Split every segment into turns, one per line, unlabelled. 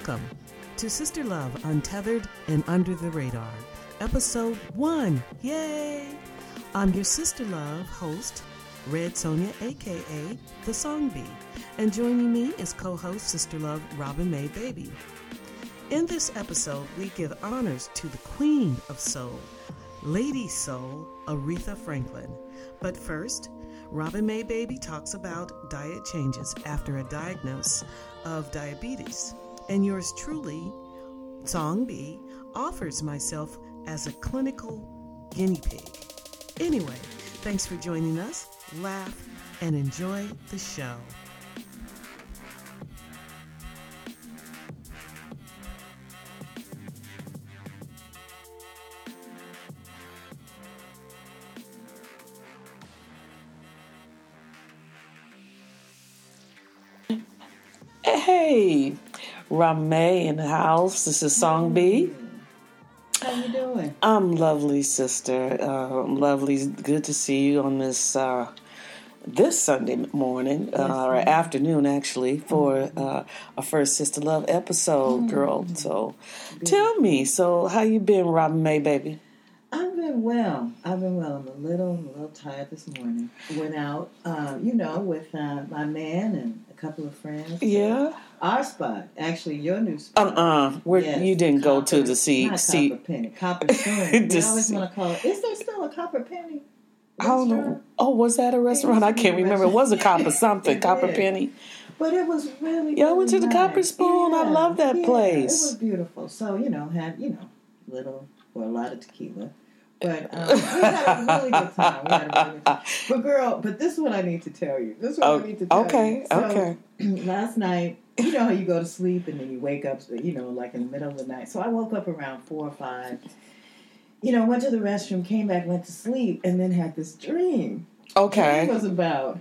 Welcome to Sister Love Untethered and Under the Radar, Episode 1. Yay! I'm your Sister Love host, Red Sonia, aka The Song Bee, and joining me is co host Sister Love Robin May Baby. In this episode, we give honors to the Queen of Soul, Lady Soul, Aretha Franklin. But first, Robin May Baby talks about diet changes after a diagnosis of diabetes. And yours truly, Song B, offers myself as a clinical guinea pig. Anyway, thanks for joining us. Laugh and enjoy the show. Ramay in the house. This is Song B.
How you doing?
I'm lovely, sister. Uh, lovely. Good to see you on this uh, this Sunday morning uh, or afternoon, actually, for uh, our first Sister Love episode, girl. So, tell me. So, how you been, Robin May, baby?
I've been well. I've been well. I'm a little, a little tired this morning. Went out, uh, you know, with uh, my man and a couple of friends.
Yeah.
Our spot, actually, your new
Uh
spot.
uh Where
Yes,
you didn't go to the see
not
see.
Copper Penny, Copper Spoon. We always want to call it. Is there still a Copper Penny?
I don't know. Oh, was that a restaurant? I can't remember. It was a copper something, copper penny.
But it was really.
Yeah, I went to the
nice.
Copper Spoon. I love that
yeah,
place.
It was beautiful. So you know, had you know, little or a lot of tequila. But um, we had a really good time. We had a really good time. But girl, but this is what I need to tell you. This is what
Oh,
I need to tell
okay,
you. So,
okay.
last night, you know how you go to sleep and then you wake up, you know, like in the middle of the night. So I woke up around four or five. You know, went to the restroom, came back, went to sleep, and then had this dream. It
Okay.
was about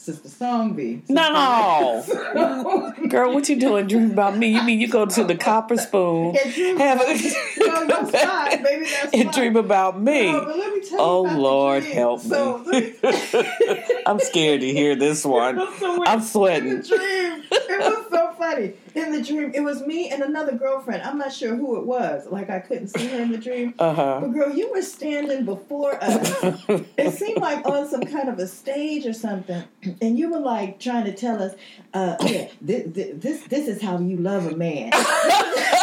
Sister Songbee.
No.
So-
Girl, what you doing dreaming about me? You mean you go to the Copper Spoon,
dream
have
No, that's fine. Maybe that's
and
fine.
dream about me?
No, but let me tell
Oh Lord,
dream.
help
So,
me! I'm scared to hear this one.
So
I'm sweating.
it was so funny. In the dream, it was me and another girlfriend. I'm not sure who it was. Like I couldn't see her in the dream.
Uh huh.
But girl, you were standing before us. It seemed like on some kind of a stage or something, and you were like trying to tell us, uh, yeah, this, this this is how you love a man.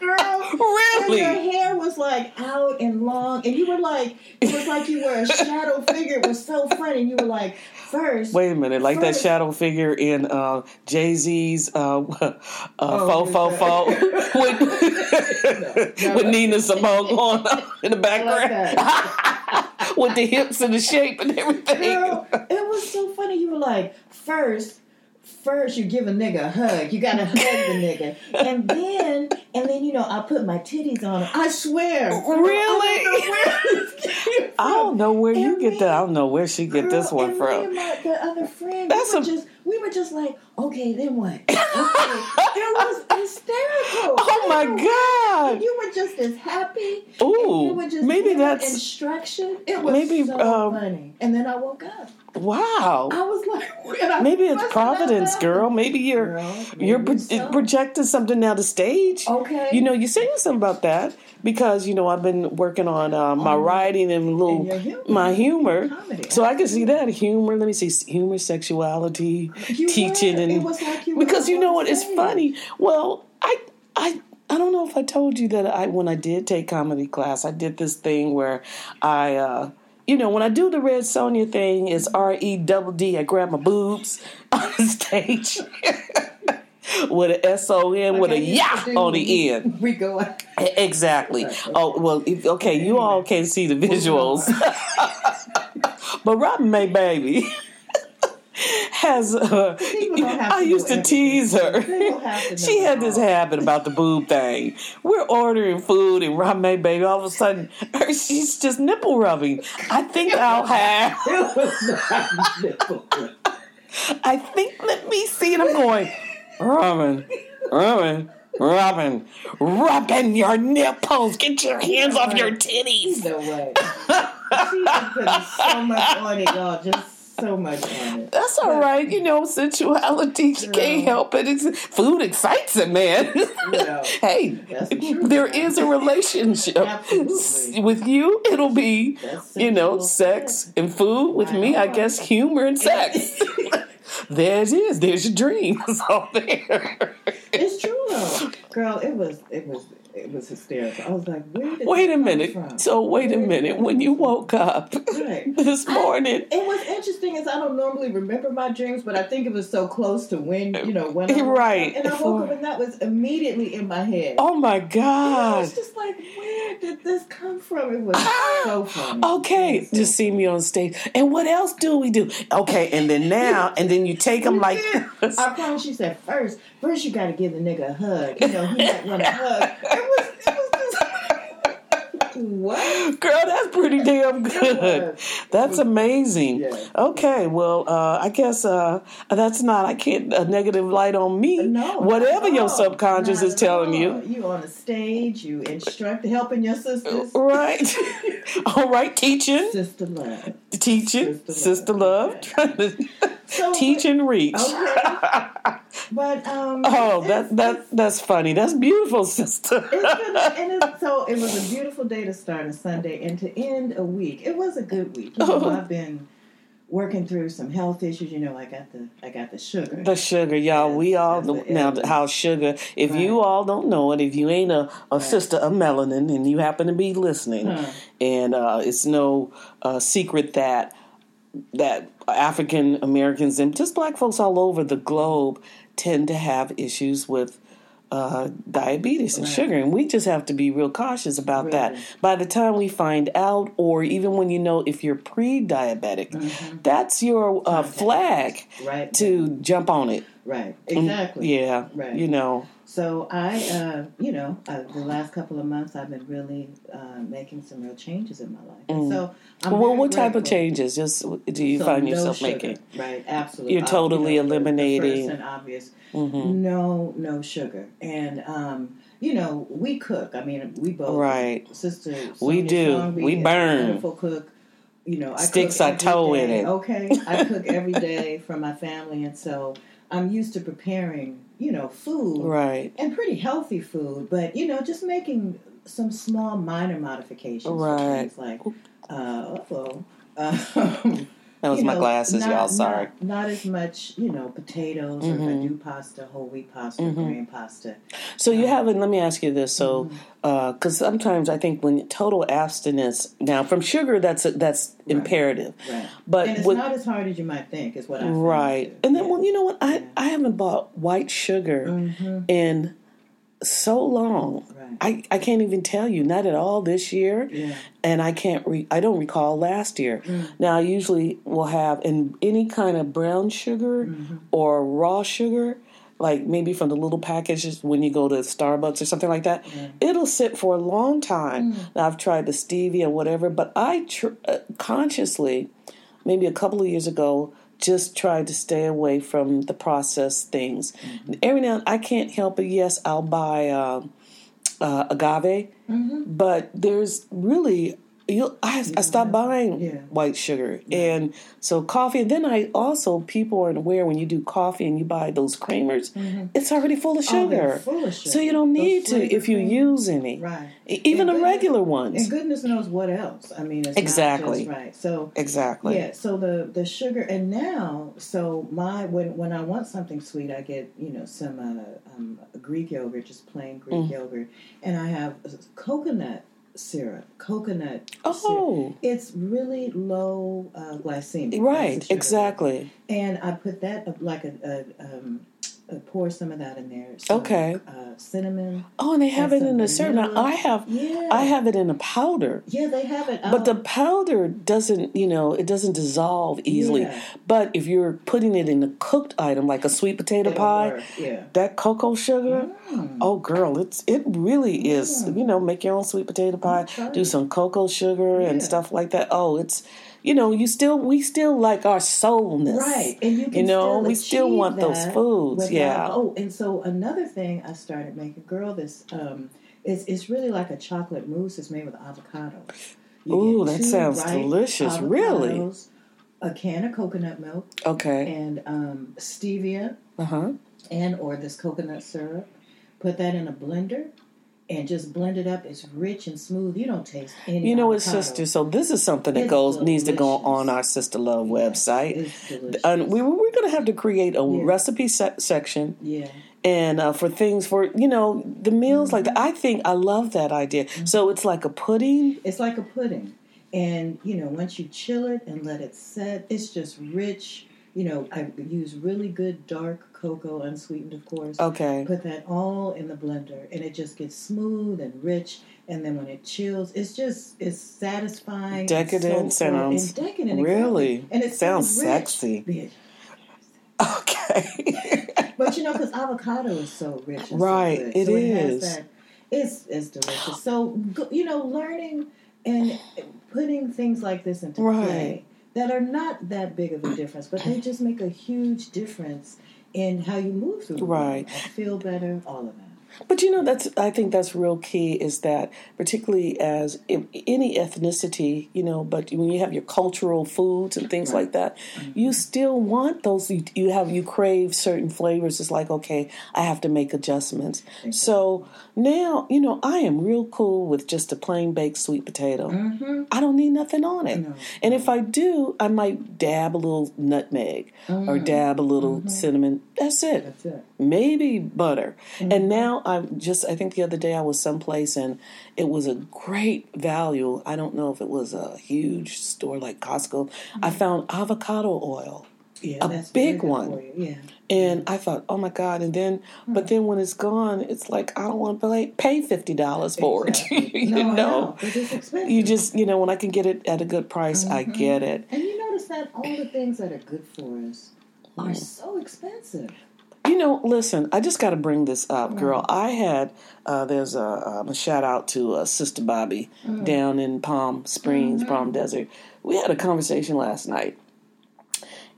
girl, and
really?
your hair was like out and long, and you were like, it was like you were a shadow figure. It was so funny. And you were like, first,
Wait a minute, like that shadow figure in uh, Jay Z's uh, uh,
Oh,
Fo Fo Fo with,
No,
with
no.
Nina Simone going on in the
like
background with the hips and the shape and everything.
Girl, it was so funny. You were like, first, first you give a nigga a hug. You gotta hug the nigga, and then, and then you know, I put my titties on him. I swear,
Really? I don't know where you get that. I don't know where she get this one from.
My, the other friend,
That's a-
just we were just like, okay, then what? Okay. it was hysterical.
Oh my god!
You were just as happy.
Ooh,
you were just
maybe that's
instruction. It was
maybe,
so
um,
funny. And then I woke up.
wow.
I was like, I
Maybe it's Providence, girl. Maybe you're
Girl,
you're pro-
so.
projecting something now to stage.
Okay.
You know, you're saying something about that because you know I've been working on uh, my
Oh.
writing and little
And humor.
my humor, so I can see that humor. Let me see humor, sexuality,
You
teaching,
were.
and
like you
because you know what? It's funny. Well, I I. I don't know if I told you that I when I did take comedy class, I did this thing where I uh you know, when I do the Red Sonia thing, it's R E double D. I grab my boobs on the stage with an S O N with a yeah on the end.
We go.
Exactly. Oh well, if, okay, you all can't see the visuals, but Robin May baby has. Uh,
People don't have
I used to tease her.
everything. They don't have to
She had this habit about the boob thing. We're ordering food, and May baby, all of a sudden, her, she's just nipple rubbing. I think I'll have.
It was not nipple.
I think. Let me see. And I'm going, Robin, Robin. Robin, Robin, your nipples. Get your hands off your titties.
No way. She putting so much on it, y'all. Just so much on it.
That's all
But-
right. You know, sensuality, she can't help it. It's, food excites a man.
know,
hey,
the
there is a relationship.
Absolutely.
With you, it'll be, you know, sex and food. With me, I guess humor and sex. there it is. There's your dream. It's all there.
It's true though, girl. It was it was it was hysterical. I was like, where did
Wait a minute.
From?
So, wait a
Where did
minute. When you woke up
Right.
this morning,
And what's interesting is I don't normally remember my dreams, but I think it was so close to when you know when I woke
Right.
up. and I woke up and that was immediately in my head.
oh my
And I
God.
was just like, where did this come from? It was ah! so funny.
Okay,
so
just see me on stage. And what else do we do? Okay, and then now, and then you take them like this.
I promise you said first, first you got to give the nigga a hug. You know, he might want a hug. It was, it was just, what?
Girl, that's pretty damn good. That's amazing.
Yeah.
Okay, well, uh, I guess uh, that's not. I can't a negative light on me.
No,
whatever your subconscious
Not
is telling you.
You on the stage, you instruct, helping your sisters.
Right. All right, teaching,
Sister love.
Teaching,
Sister
sister
love.
love, trying to
So,
teach and reach.
Okay. But um.
Oh, that that that's funny. That's beautiful, sister.
It's been, and it's, so it was a beautiful day to start a Sunday and to end a week. It was a good week. You know,
Oh.
I've been working through some health issues. You know, I got the I got the sugar.
The sugar, y'all. We all know
the
now how sugar. If you all don't know it, if you ain't a, a
Right.
sister of melanin and you happen to be listening,
Huh.
and uh, it's no uh, secret that that African Americans and just black folks all over the globe tend to have issues with uh, diabetes and
Right.
sugar, and we just have to be real cautious about that. By the time we find out, or even when you know if you're pre-diabetic,
Mm-hmm.
that's your uh, flag
right.
to jump on it.
right. Exactly.
Yeah,
Right.
you know.
So I, uh, you know, uh, the last couple of months I've been really uh, making some real changes in my life. And so, I'm
well, what type of changes? Just do you
So
find
no
yourself
sugar.
making?
Right, absolutely.
You're totally
you know,
eliminating- Mm-hmm.
The and obvious. No, no sugar. And, um, you know, we cook. I mean, we both.
Right.
Sister.
We do. We burn.
Wonderful cook. You know, I
Sticks our toe in it.
Okay, I cook every day for my family, and so I'm used to preparing, you know, food
Right.
and pretty healthy food, but you know, just making some small minor modifications.
Right.
things like, uh, uh-oh.
That was my
know,
glasses,
not-
y'all. Sorry.
Not, not as much, you know, potatoes or I
Mhm.
do pasta, whole wheat pasta,
Mhm.
grain pasta.
So you
Um,
haven't. Let me ask you this. So,
Mm-hmm.
because sometimes I think when total abstinence now from sugar, that's that's
Right.
imperative.
Right.
But
and it's
with
not as hard as you might think, is what I
right, and then
Yeah.
well, you know what? I
Yeah.
I haven't bought white sugar
Mhm.
in so long.
Right.
I, I can't even tell you, not at all this year,
Yeah.
and I can't. Re- I don't recall last year.
Mm.
Now I usually will have in any kind of brown sugar
Mm-hmm.
or raw sugar, like maybe from the little packages when you go to Starbucks or something like that. It'll sit for a long time.
Mm.
Now, I've tried the stevia and whatever, but I tr- uh, consciously, maybe a couple of years ago, just tried to stay away from the processed things.
Mm-hmm.
Every now and I can't help it. Yes, I'll buy um uh, agave,
Mm-hmm.
but there's really you. I, I stopped buying
Yeah.
white sugar, and so coffee. And then I also people aren't aware when you do coffee and you buy those creamers, it's already full of
Mm-hmm. Oh,
sugar.
full of sugar.
So you don't
Those
need to if you use any,
Right.
Even
And
the regular ones.
And goodness knows what else. I mean, it's
Exactly.
Right. So
exactly.
Yeah, so the the sugar and now so my when when I want something sweet I get you know some uh, um, Greek yogurt just plain Greek
Mm.
yogurt and I have coconut syrup coconut syrup.
Oh,
it's really low uh, glycemic
right. Exactly.
and I put that uh, like a, a um, pour some of that in there some,
Okay.
uh, cinnamon
Oh, and they have
and
it in a syrup. Now. I have.
yeah
I have it in a powder.
yeah they have it
But the powder doesn't, you know, it doesn't dissolve easily.
Yeah.
But if you're putting it in a cooked item like a sweet potato
It'll
pie,
work, yeah
that cocoa sugar,
Mm.
oh girl, it's it really is.
Mm.
You know, make your own sweet potato pie, do some cocoa sugar and stuff like that. Oh, it's you know, you still we still like our soulness.
Right, and you can
You know,
still
we still want those foods,
without-
yeah.
Oh, and so another thing I started making, girl, this um, it's it's really like a chocolate mousse. It's made with avocados.
Ooh, that sounds delicious, really.
a can of coconut milk
Okay.
and um, stevia
Uh huh.
and or this coconut syrup. Put that in a blender and just blend it up. It's rich and smooth. You don't taste any.
You know what, sister? So this is something that
It's
goes needs to go on our Sister Love website. And we, we're going to have to create a
Yeah.
recipe se- section
yeah.
and uh, for things for you know the meals like that.
Mm-hmm.
I think I love that idea. So it's like a pudding.
It's like a pudding. And, you know, once you chill it and let it set, it's just rich. You know, I use really good dark cocoa, unsweetened, of course.
Okay.
Put that all in the blender, and it just gets smooth and rich. And then when it chills, it's just it's satisfying,
Decadent
soulful,
sounds-
and decadent,
really?
exactly. and it
Sounds sexy. Okay.
But you know, because avocado is so rich, and
Right,
So
it
so
is.
has that. It's it's delicious. So you know, learning and putting things like this into
Right.
play that are not that big of a difference, but they just make a huge difference in how you move through.
Right.
Feel better. All of that.
But you know, that's I think that's real key is that particularly as any ethnicity, you know, but when you have your cultural foods and things like that, mm-hmm. you still want those. You, you have you crave certain flavors. It's like okay, I have to make adjustments. So now you know I am real cool with just a plain baked sweet potato.
Mm-hmm.
I don't need nothing on it.
No.
And if I do, I might dab a little nutmeg or mm-hmm. dab a little mm-hmm. cinnamon. That's it
That's it.
maybe butter. Mm-hmm. And now I'm just, I think the other day I was someplace and it was a great value. I don't know if it was a huge store like Costco. I mm-hmm. found avocado oil.
Yeah,
A big one.
Yeah.
And I thought, oh my God. And then, hmm. but then when it's gone, it's like, I don't want to pay, pay $50 for
Exactly.
it. you
no,
know?
know. It's expensive.
You just, you know, when I can get it at a good price, I mm-hmm. get it.
and you notice that all the things that are good for us are so expensive.
You know, listen, I just got to bring this up, girl. I had, uh, there's a, um, a shout out to uh, Sister Bobby down in Palm Springs, Palm Desert. We had a conversation last night.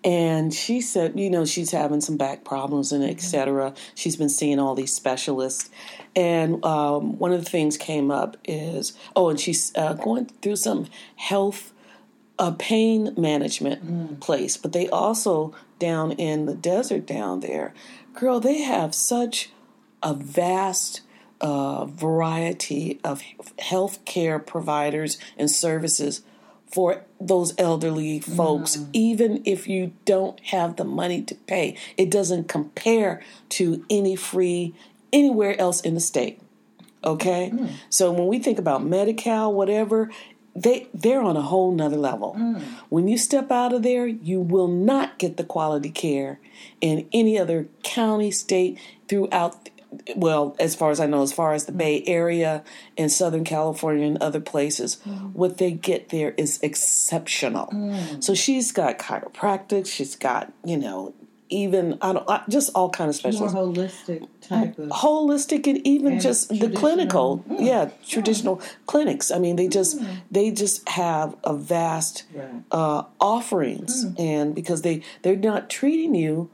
And she said, you know, she's having some back problems and et cetera. She's been seeing all these specialists. And um, one of the things came up is, oh, and she's uh, going through some health a pain management place, but they also down in the desert down there, girl, they have such a vast uh, variety of health care providers and services for those elderly folks, even if you don't have the money to pay. It doesn't compare to any free anywhere else in the state. Okay? So when we think about Medi-Cal, whatever, they they're on a whole nother level. Mm. When you step out of there, you will not get the quality care in any other county, state, throughout well, as far as I know, as far as the Bay mm. Area and Southern California and other places, mm. what they get there is exceptional. So she's got chiropractic, she's got, you know, even I don't I- just all kind of
More
specialists
holistic type of.
holistic and even
And
just the clinical.
Mm.
yeah traditional clinics. I mean they just they just have a vast
Right.
uh, offerings. And because they they're not treating you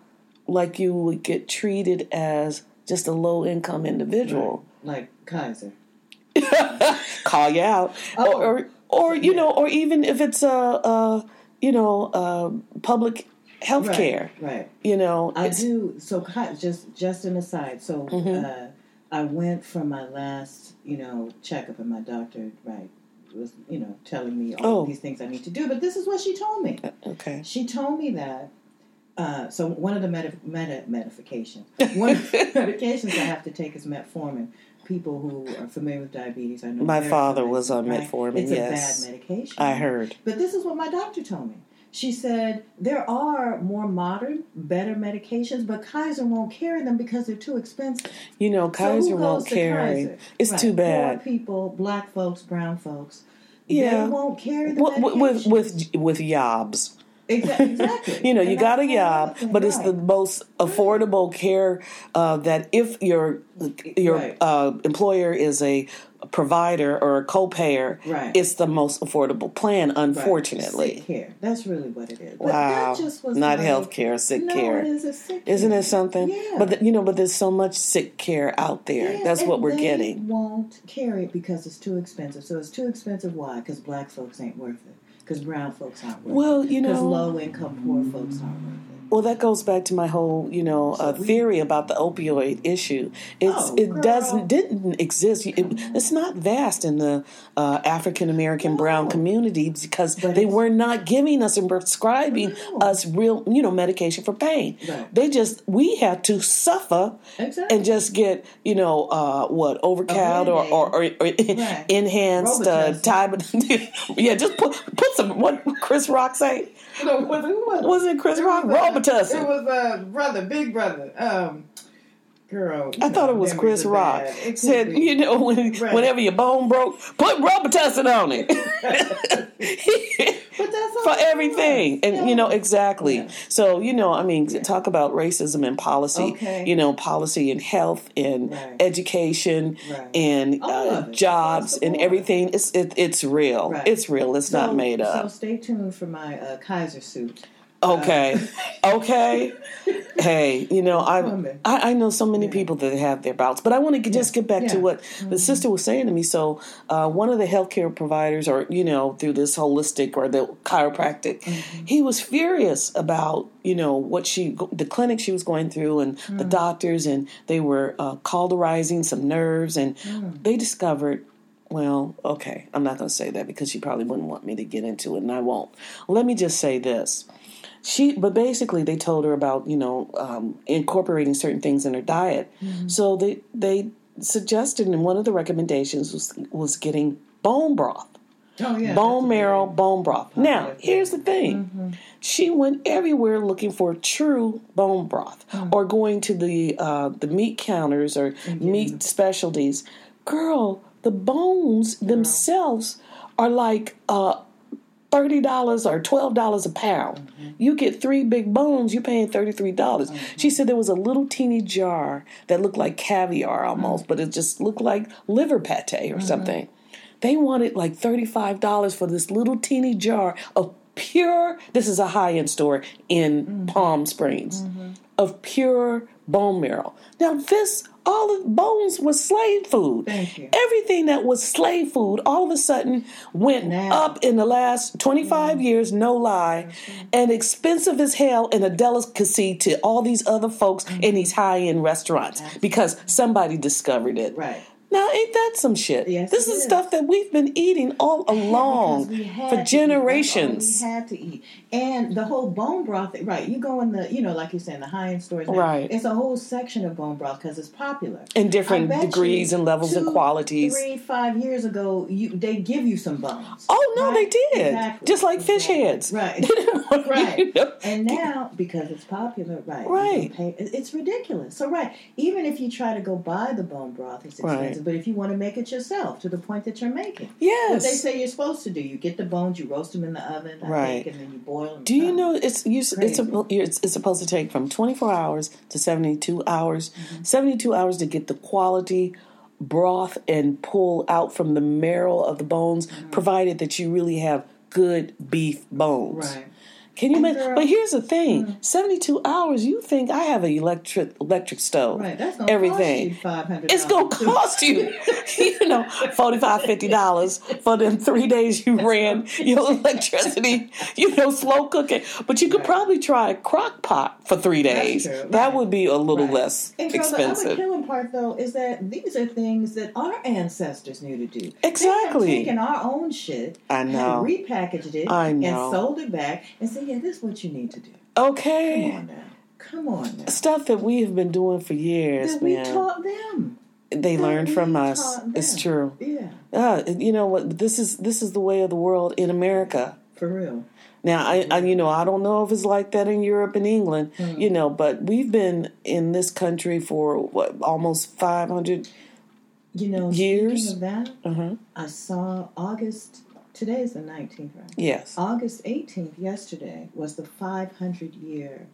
like you would get treated as just a low income individual
Like Kaiser.
call you out.
Oh.
or, or or you know or even if it's a, a you know uh, public health care
Right. right.
you know
I do. So just just an aside. So
Mm-hmm.
uh, I went for my last, you know, checkup, and my doctor, right, was you know telling me all
Oh.
these things I need to do. But this is what she told me.
okay
She told me that. Uh, so one of the meta, meta medications, one of the medications I have to take is metformin. People who are familiar with diabetes, I know
My father was on
right?
metformin,
It's
yes.
a bad medication.
i heard
But this is what my doctor told me. She said there are more modern, better medications, but Kaiser won't carry them because they're too expensive.
you know
So
kaiser
who
won't carry
Kaiser?
it's
Right.
too bad
Poor people, black folks, brown folks.
Yeah.
They won't carry the
with with with, with yobs.
Exactly. exactly.
You know, you got a yob,
all
but it's the most affordable care uh, that if your your
Right.
uh, employer is a provider or a co-payer,
Right.
it's the most affordable plan.
Right.
Unfortunately,
Sick care. That's really what it is. But
wow,
that just was
not
like,
health care, sick
no,
care.
it is sick
Isn't
care.
it something?
Yeah.
But the, you know, but there's so much sick care out there.
Yeah,
That's what we're getting.
Won't carry it because it's too expensive. So it's too expensive. Why? Because black folks ain't worth it. because brown folks aren't working.
Well, you
because
know-
low income poor folks aren't working.
Well, that goes back to my whole, you know, uh, theory about the opioid issue. It's
Oh,
it
girl.
doesn't didn't exist. It, it's not vast in the uh, African American brown community because
But
they were not giving us and prescribing
No.
us real, you know, medication for pain.
Right.
They just we had to suffer
Exactly.
and just get, you know, uh, what overcount or or, or, or
Right.
enhanced uh,
Robitussin.
time. yeah, just put put some. What Chris Rock say?
No, was it, was it?
Was it Chris Rock?
was, It was uh, brother, big brother. Um, girl.
I thought
know,
it was Chris Rock.
bad. It could
Said,
be.
you know, when,
Right.
whenever your bone broke, put Robitussin on it.
But that's all
For everything. And, you know, exactly.
Yeah.
So, you know, I mean, talk about racism and policy,
Okay.
you know, policy and health and
Right.
education
Right.
and uh, jobs and everything. It's it, it's real. It's real. It's
So-
not made up.
So stay tuned for my uh, Kaiser suit.
Okay. okay. Hey, you know, I, I I know so many people that have their bouts, but I want to just get back to
Yeah. Mm-hmm.
what the sister was saying to me. So, uh, one of the healthcare providers, or you know, through this holistic or the chiropractic,
Mm-hmm.
he was furious about you know what she the clinic she was going through and the
Mm.
doctors, and they were uh, cauterizing some nerves, and
Mm.
they discovered. Well, okay, I'm not going to say that because she probably wouldn't want me to get into it, and I won't. Let me just say this she but basically they told her about you know um, incorporating certain things in her diet. So they they suggested and one of the recommendations was was getting bone broth.
Oh yeah.
bone marrow bone broth. Now here's the thing. She went everywhere looking for true bone broth or going to the uh, the meat counters or meat specialties. Girl the bones themselves are like uh, thirty dollars or twelve dollars a pound. Mm-hmm. You get three big bones, you're paying thirty three dollars. Mm-hmm. She said there was a little teeny jar that looked like caviar almost, mm-hmm. but it just looked like liver pate or something. They wanted like thirty five dollars for this little teeny jar of pure. This is a high end store in Palm Springs of pure bone marrow. Now this all the bones was slave food.
Thank you.
Everything that was slave food all of a sudden went
Now.
up in the last 25 mm-hmm. years, no lie, mm-hmm. and expensive as hell and a delicacy to all these other folks in mm-hmm. these high end restaurants because somebody discovered it.
Right.
Now, ain't that some shit?
Yes,
this is
is.
stuff that we've been eating all along
had
for generations.
We had to eat, and the whole bone broth. Right, you go in the, you know, like you're saying, the high end stores.
Right.
it's a whole section of bone broth because it's popular.
In different degrees and levels and
two,
qualities.
Three, five years ago, you they give you some bones.
Oh no,
Right?
they did.
Exactly.
Just like fish heads.
Right.
They didn't want you
Right. And now, because it's popular, right?
Right.
Pay, it's ridiculous. So, right, even if you try to go buy the bone broth, it's
Right.
expensive. But if you want to make it yourself to the point that you're making,
Yes.
what they say you're supposed to do, you get the bones, you roast them in the oven, I
Right.
think, and then you boil
Do you know it's you, it's, suppo- it's it's supposed to take from 24 hours to 72 hours.
Mm-hmm.
72 hours to get the quality broth and pull out from the marrow of the bones, provided that you really have good beef bones.
Mm-hmm. Right.
Can you
And
imagine? But here's the thing: mm. 72 hours. You think I have an electric electric stove?
Right, that's gonna
everything.
cost you five hundred.
It's gonna cost you, you know, $45, $50 for them three days you ran your electricity, you know, slow cooking. But you could
Right.
probably try a crock pot for three days. That
right.
would be a little
Right.
less
And girl, the other killing part, though, is that these are things that our ancestors knew to do.
Exactly.
They taken our own shit,
I
and
know.
repackaged it,
I know.
and sold it back, and said, "Yeah, this is what you need to do."
Okay.
Come on now, come on now.
Stuff that we have been doing for years,
That we taught them.
they
that
learned from us. It's true.
Yeah,
Uh, you know what? This is this is the way of the world in America.
for real.
Now, I, I, you know, I don't know if it's like that in Europe and England,
Hmm.
you know, but we've been in this country for what almost five hundred.
You know,
Years?
that,
Uh-huh.
I saw August. Today is the nineteenth, right?
Yes.
August 18th, yesterday, was the 500 year,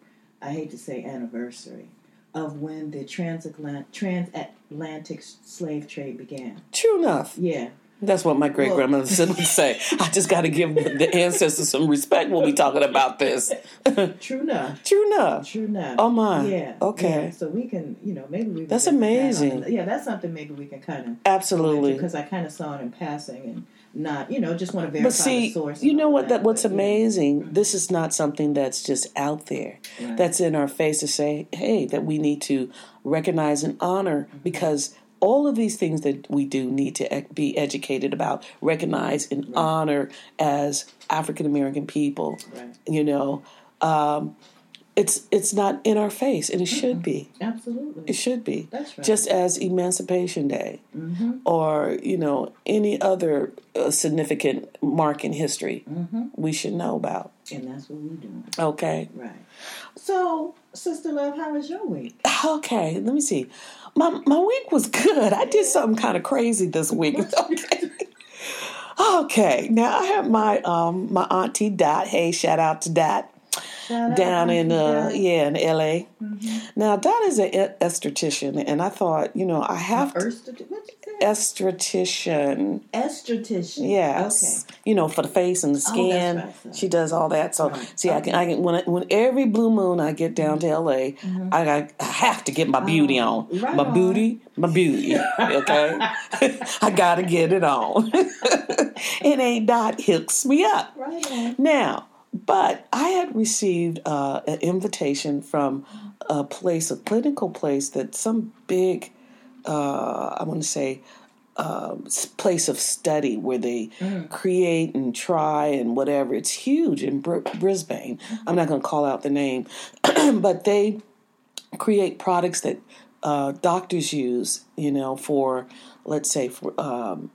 I hate to say anniversary, of when the transatlantic, transatlantic slave trade began.
True enough.
Yeah.
That's what my great grandmother would say. I just got to give the, ancestors some respect when we talking about this.
True enough.
True enough.
True enough.
Oh, my.
Yeah.
Okay.
yeah. So we can, you know, maybe we can
That's
that
amazing.
the- yeah, that's something maybe we can kind of
Absolutely.
because I kind of saw it in passing, and not, you know, just want to verify
But see,
the source.
you know what? That what's
but, yeah.
amazing. This is not something that's just out there.
Right.
That's in our face to say, hey, that we need to recognize and honor
Mm-hmm.
because all of these things that we do need to be educated about, recognize and honor as African American people.
Right.
You know, um, it's it's not in our face, and it should be.
Absolutely.
It should be.
That's right. Mm-hmm.
Just as Emancipation Day or, you know, any other uh, significant mark in history
Mm-hmm.
we should know about.
and that's what we're doing.
Okay.
Right. So, Sister Love, how was your week?
Okay, let me see. My my week was good. I did something kind of crazy this week. Okay. Okay. Now I have my um my auntie Dot. Hey, shout out to Dot.
Shout
down in uh
Dot.
yeah in LA. Now Dot is an esthetician, and I thought you know I have to
Esthetician. What you say?
esthetician. Yes, you know for the face and the skin.
right,
She does all that. So
Right,
see, I can I can when I, when every blue moon I get down to LA, I, I I have to get my beauty on.
Mm-hmm. Oh, right
my
on.
booty, my beauty. Okay, I gotta get it on. it ain't dot hooks me up.
Right on.
Now, but I had received uh, an invitation from a place, a clinical place that some big, uh, I want to say, uh, place of study where they create and try and whatever. It's huge in Br- Brisbane. I'm not going to call out the name, but they create products that uh, doctors use, you know, for, let's say, for um,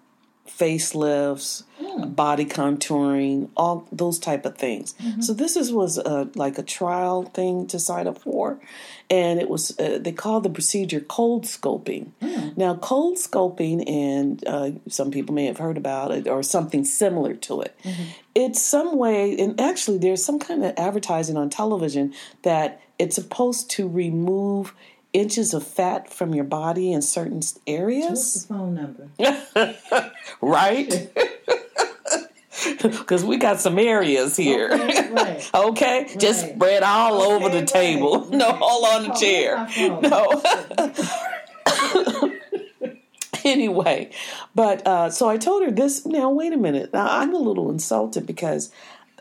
facelifts, body contouring, all those type of things. So this is was a, like a trial thing to sign up for, and it was uh, they call the procedure cold scoping. Now, cold scoping, and uh, some people may have heard about it or something similar to it. It's some way, and actually, there's some kind of advertising on television that it's supposed to remove inches of fat from your body in certain areas
What's the phone number?
right? Because we got some areas here.
Okay, right.
Okay, just spread all
Okay,
over the
right,
table.
right.
No, all on the
Oh,
chair. No. anyway, but uh, so I told her this. Now wait a minute. Now, I'm a little insulted because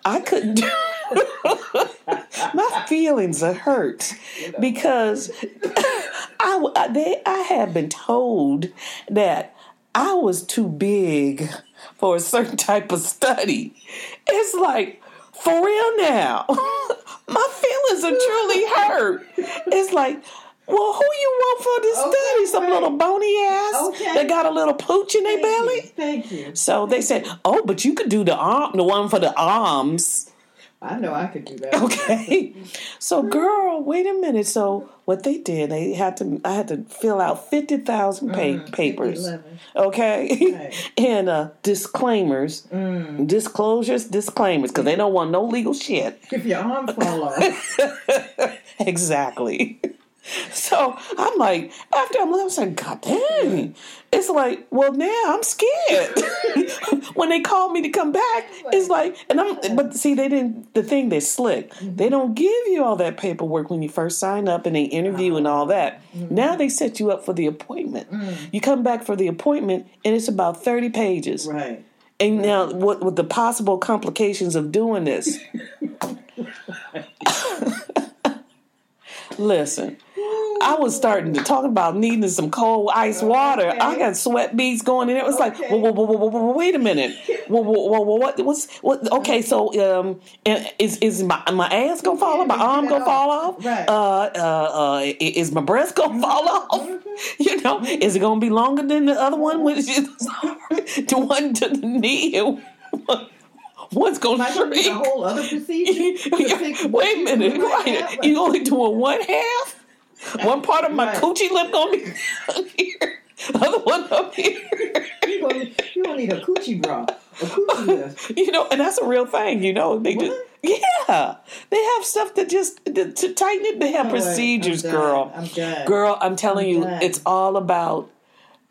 I couldn't do. My feelings are hurt because I they I had been told that I was too big for a certain type of study. It's like for real now. My feelings are truly hurt. It's like, well, who you want for this
Okay,
study? Some
right.
little bony ass
Okay.
that got a little pooch in their
Thank you.
belly.
Thank you.
So they said, "Oh, but you could do the arm, the one for the arms."
I know I could do that.
Okay. So, girl, wait a minute. So, what they did, they had to, I had to fill out 50,000 pa- papers.
11.
Okay.
Right.
and uh, disclaimers, disclosures, disclaimers, because they don't want no legal shit.
If your arm fall off,
exactly. So I'm like, after I'm, I was like, God dang. It's like, well, now I'm scared. when they called me to come back, it's like, and I'm, but see, they didn't, the thing, they're slick. Mm-hmm. They don't give you all that paperwork when you first sign up and they interview and all that. Mm-hmm. Now they set you up for the appointment. Mm. You come back for the appointment and it's about 30 pages.
right.
And now, what with the possible complications of doing this? Listen, I was starting to talk about needing some cold ice water. I got sweat beads going in. It was like,
Okay.
whoa, whoa, whoa, whoa, whoa, whoa, wait a minute. Whoa, whoa, whoa, what, what's, what? Okay, so um, is is my my ass gonna fall off? My arm gonna fall
off. Right.
Uh, uh, uh, is my breast gonna fall off? You know, is it gonna be longer than the other one? Which is the one to the knee? What's gonna
Might be a
shrink?
whole other procedure. to
Wait a minute,
what
right? You only doing one half? One part of my
Right.
coochie lip gonna be up here, the other one up here.
You gonna, you gonna need a coochie bra, a coochie lift.
You know, and that's a real thing. You know, they just yeah, they have stuff that just to, to tighten it. They have
oh, right,
procedures,
I'm
girl.
I'm.
Girl, I'm telling
I'm
you, it's all about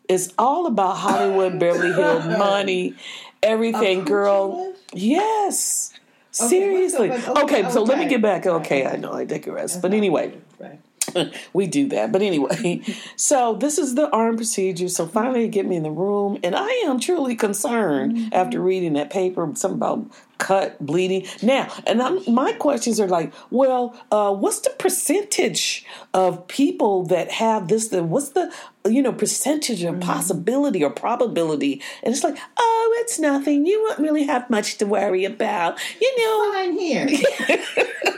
it's all about Hollywood, Beverly Hills, money, everything, girl. Yes.
Okay,
Seriously. Okay,
Okay,
so let me get back. Okay, I know I digress. But anyway.
Right.
we do that. But anyway, so this is the arm procedure. So finally, get me in the room, and I am truly concerned mm-hmm. after reading that paper, something about cut, bleeding. Now, and I'm, my questions are like, well, uh, what's the percentage of people that have this? The, what's the you know percentage of mm-hmm. possibility or probability? And it's like, oh, it's nothing. You won't really have much to worry about. You know,
I'm here.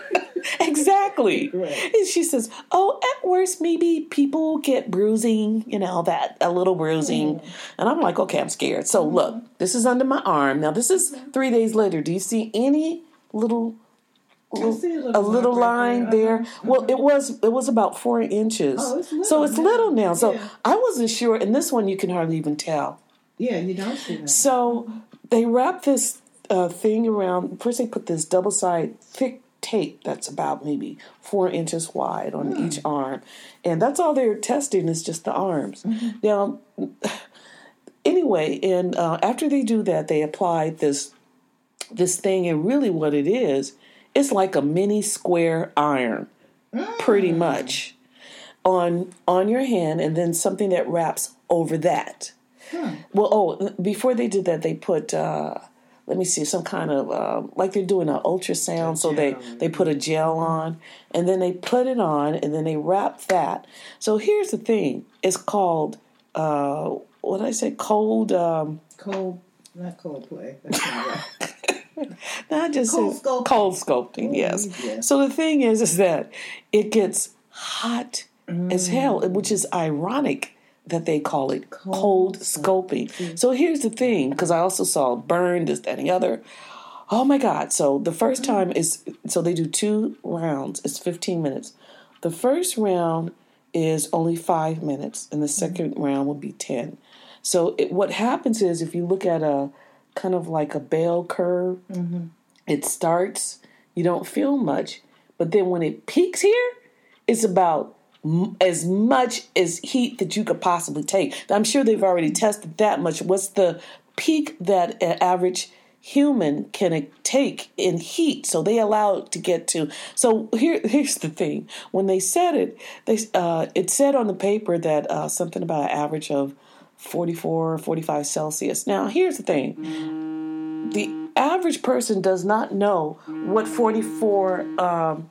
exactly. Right. And she says, "Oh, at worst, maybe people get bruising, you know, that a little bruising." Mm. And I'm like, "Okay, I'm scared." So mm. look, this is under my arm. Now, this is three days later. Do you see any little? Little, a little, line right there. there. Uh-huh. Well, it was it was about four inches, oh, it's so it's now. little now. So yeah. I wasn't sure. And this one, you can hardly even tell.
Yeah, you don't see that.
So they wrap this uh, thing around. First, they put this double side thick tape that's about maybe four inches wide on mm. each arm. And that's all they're testing is just the arms. Mm-hmm. Now, anyway, and uh, after they do that, they apply this this thing, and really what it is, it's like a mini square iron, mm. pretty much, on on your hand, and then something that wraps over that. Hmm. Well, oh, before they did that, they put uh, let me see some kind of uh, like they're doing an ultrasound so they they put a gel on and then they put it on and then they wrap that. So here's the thing it's called uh, what did i say cold um,
cold not cold play that's not right.
Not just cold sculpting, cold sculpting yes. yeah. so the thing is is that it gets hot mm. as hell which is ironic that they call it cold, cold scoping. Mm-hmm. So here's the thing, because I also saw burn, this, that, and the other. Oh my God. So the first mm. time is, so they do two rounds, it's 15 minutes. The first round is only five minutes, and the 2nd mm-hmm. round will be 10. So it, what happens is if you look at a kind of like a bell curve, mm-hmm. it starts, you don't feel much, but then when it peaks here, it's about as much as heat that you could possibly take. I'm sure they've already tested that much. What's the peak that an average human can take in heat? So they allow it to get to. So here, here's the thing: when they said it, they uh, it said on the paper that uh, something about an average of 44, 45 Celsius. Now here's the thing: the average person does not know what 44 um,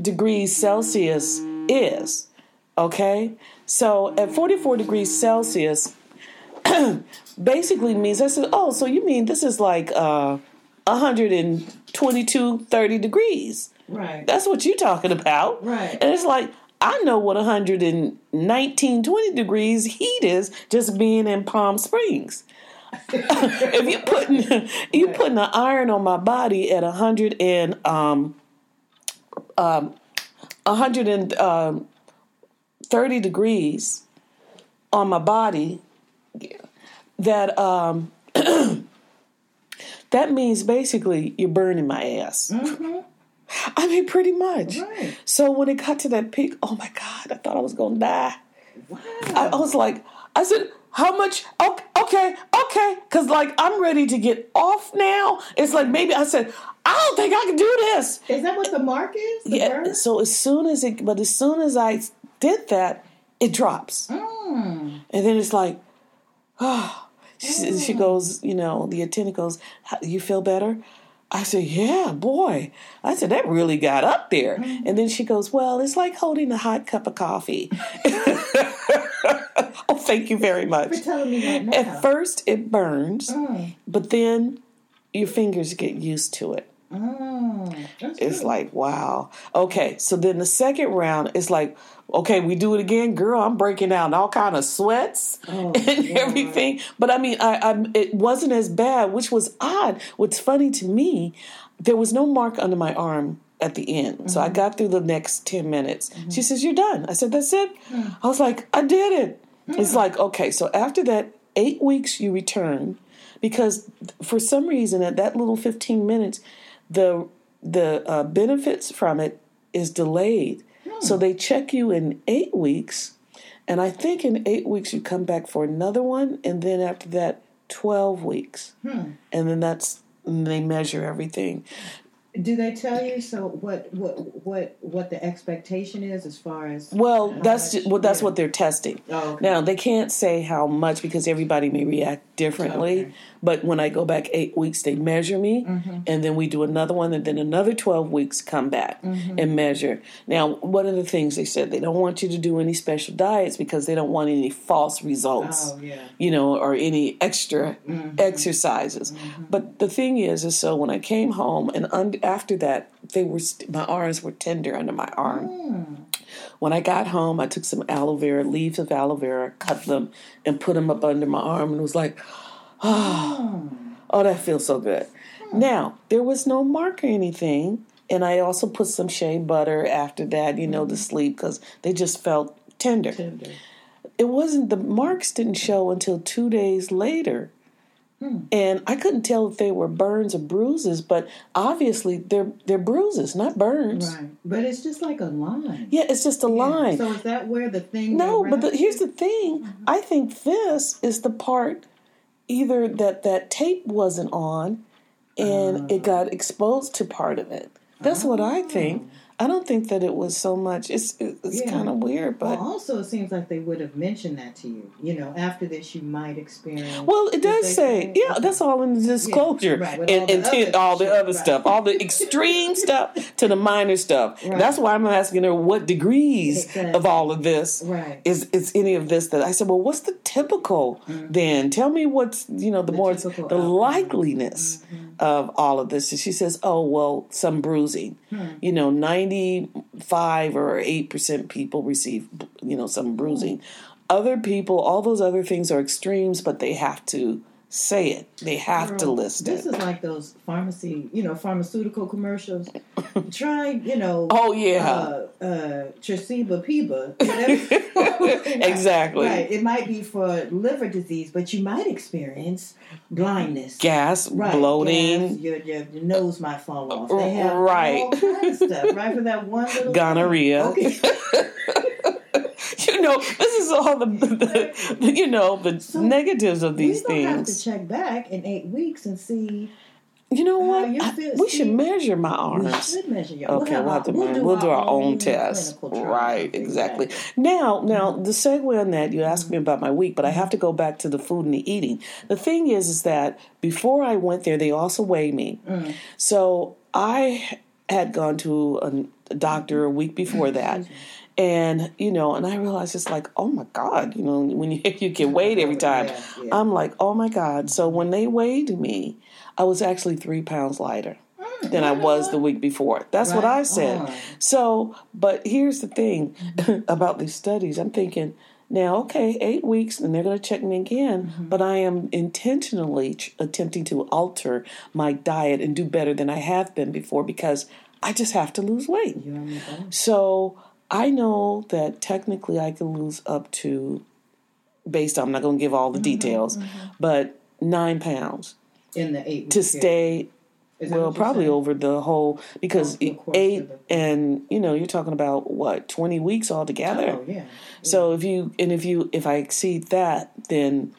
degrees Celsius is. Okay? So at 44 degrees Celsius, basically means I said, oh, so you mean this is like uh, 122, 30 degrees.
Right.
That's what you're talking about.
Right.
And it's like, I know what 119, 20 degrees heat is just being in Palm Springs. if you putting you putting an iron on my body at 100 and um, um, 130 um, degrees on my body, that um, that means basically you're burning my ass. Mm-hmm. I mean, pretty much. Right. So when it got to that peak, oh my God, I thought I was going to die. Wow. I, I was like, I said, how much? Okay, okay, okay. Because, like, I'm ready to get off now. It's like maybe I said, I don't think I can do this.
Is that what the mark is? The
yeah. Bird? So as soon as it, but as soon as I did that, it drops. Mm. And then it's like, oh. She, mm. she goes, you know, the attendant goes, you feel better? I said, yeah, boy. I said, that really got up there. Mm. And then she goes, well, it's like holding a hot cup of coffee. oh, thank you very much.
For telling me that now.
At first, it burns, mm. but then your fingers get used to it. Mm, it's good. like, wow. Okay, so then the second round is like, okay, we do it again, girl. I'm breaking out all kind of sweats oh, and yeah. everything. But I mean, I, I it wasn't as bad, which was odd. What's funny to me, there was no mark under my arm at the end. Mm-hmm. So I mm-hmm. got through the next 10 minutes. Mm-hmm. She says, You're done. I said, That's it. Mm-hmm. I was like, I did it. It's like, okay, so after that, eight weeks you return because for some reason at that little 15 minutes, the the uh, benefits from it is delayed. Hmm. So they check you in eight weeks, and I think in eight weeks you come back for another one, and then after that, twelve weeks, hmm. and then that's and they measure everything.
Do they tell you so? What what what what the expectation is as far as?
Well, that's
much-
well, that's
yeah.
what they're testing.
Oh, okay.
Now they can't say how much because everybody may react differently.
Okay.
But when I go back eight weeks, they measure me,
Mm-hmm.
and then we do another one, and then another twelve weeks come back
Mm-hmm.
and measure. Now, one of the things they said they don't want you to do any special diets because they don't want any false results
Oh yeah.
you know, or any extra
Mm-hmm.
exercises. But the thing is, is so when I came home and un- after that, they were st- my arms were tender under my arm.
Mm.
When I got home, I took some aloe vera leaves of aloe vera, cut them, and put them up under my arm, and it was like, oh, oh, that feels so good. Now there was no mark or anything, and I also put some shea butter after that, you know, to mm-hmm. sleep because they just felt tender.
Tender.
it wasn't the marks didn't show until two days later. Hmm. And i couldn't tell if they were burns or bruises but obviously they're they're bruises not burns.
Right, but it's just like a line.
yeah it's just a line.
So is that where the thing?
no but the, here's the thing. Mm-hmm. I think this is the part either that that tape wasn't on and it ah. got exposed to part of it. That's what i think i don't think that it was so much it's it's
Yeah.
kind of weird but
Well, also, it seems like they would have mentioned that to you. You know, after this, you might experience.
Well, it does say, yeah,
Okay.
that's all in the disclosure,
right,
and,
all the
and
other
all the other
right.
stuff, all the extreme stuff to the minor stuff.
Right.
That's why I'm asking her what degrees
Exactly.
of all of this
Right.
is is any of this that I said. Well, what's the typical then? Tell me what's you know the,
Mm-hmm. The
more the
outcome.
likeliness of all of this. And she says, oh well, some bruising.
Hmm.
You know, ninety five or eight percent people receive you know some bruising. Other people, all those other things are extremes, but they have to say it. They have to
Girl,
list
This is like those pharmacy, you know, pharmaceutical commercials. Try, you know.
Oh yeah,
Uh, uh, Tresiba Piba.
Exactly.
Right. It might be for liver disease, but you might experience blindness.
gas,
Right,
bloating,
gas, your, your, your nose might fall off. They have
Right.
all kinds of stuff, right? For that one little
gonorrhea.
Okay.
You know, this is all the, the you know the
So,
negatives of these
we gonna have to check back in eight weeks and see.
You know what? I- we should measure my arms.
We should measure your.
Okay, we'll
our-
have to measure.
do
We'll do our own test. Right, exactly. Now, now the segue on that, you asked me about my week, but I have to go back to the food and the eating. The thing is, is that before I went there, they also weighed me.
Mm.
So I had gone to a doctor a week before that. And you know, and I realized it's like, oh my God, you know, when you you get weighed every time,
Yeah, yeah.
I'm like, oh my God. So when they weighed me, I was actually three pounds lighter mm. than I was the week before. That's what I
Right
said. So, but here's the thing mm-hmm. about these studies. I'm thinking, now, okay, eight weeks, and they're going to check me again, mm-hmm. but I am intentionally ch- attempting to alter my diet and do better than I have been before because I just have to lose weight.
You and me both.
So I know that technically I can lose up to, based on, I'm not going to give all the details, but nine pounds
in the eight
to stay well, probably
saying?
over the whole because
Oh, the
eight and you know you're talking about what twenty weeks altogether.
Oh yeah.
So if you and if you if I exceed that, then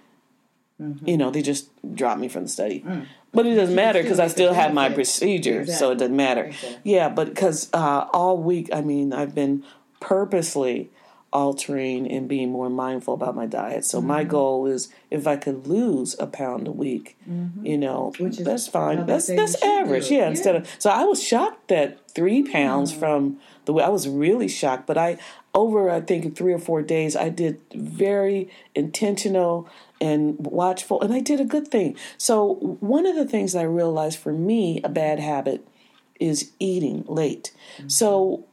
Mm-hmm.
you know they just drop me from the study.
Mm.
But it doesn't matter because I still have my procedure, so it doesn't matter.
Exactly.
Yeah, but because uh, all week, I mean, I've been purposely altering and being more mindful about my diet. So my
Mm-hmm.
goal is if I could lose a pound a week, mm-hmm. you know,
Which is
that's fine. That's that's
we should do
average. Yeah,
Yeah.
Instead of so I was shocked that three pounds mm-hmm. from the way I was really shocked, but I over I think three or four days I did very intentional and watchful, and I did a good thing. So one of the things I realized for me a bad habit is eating late. So mm-hmm.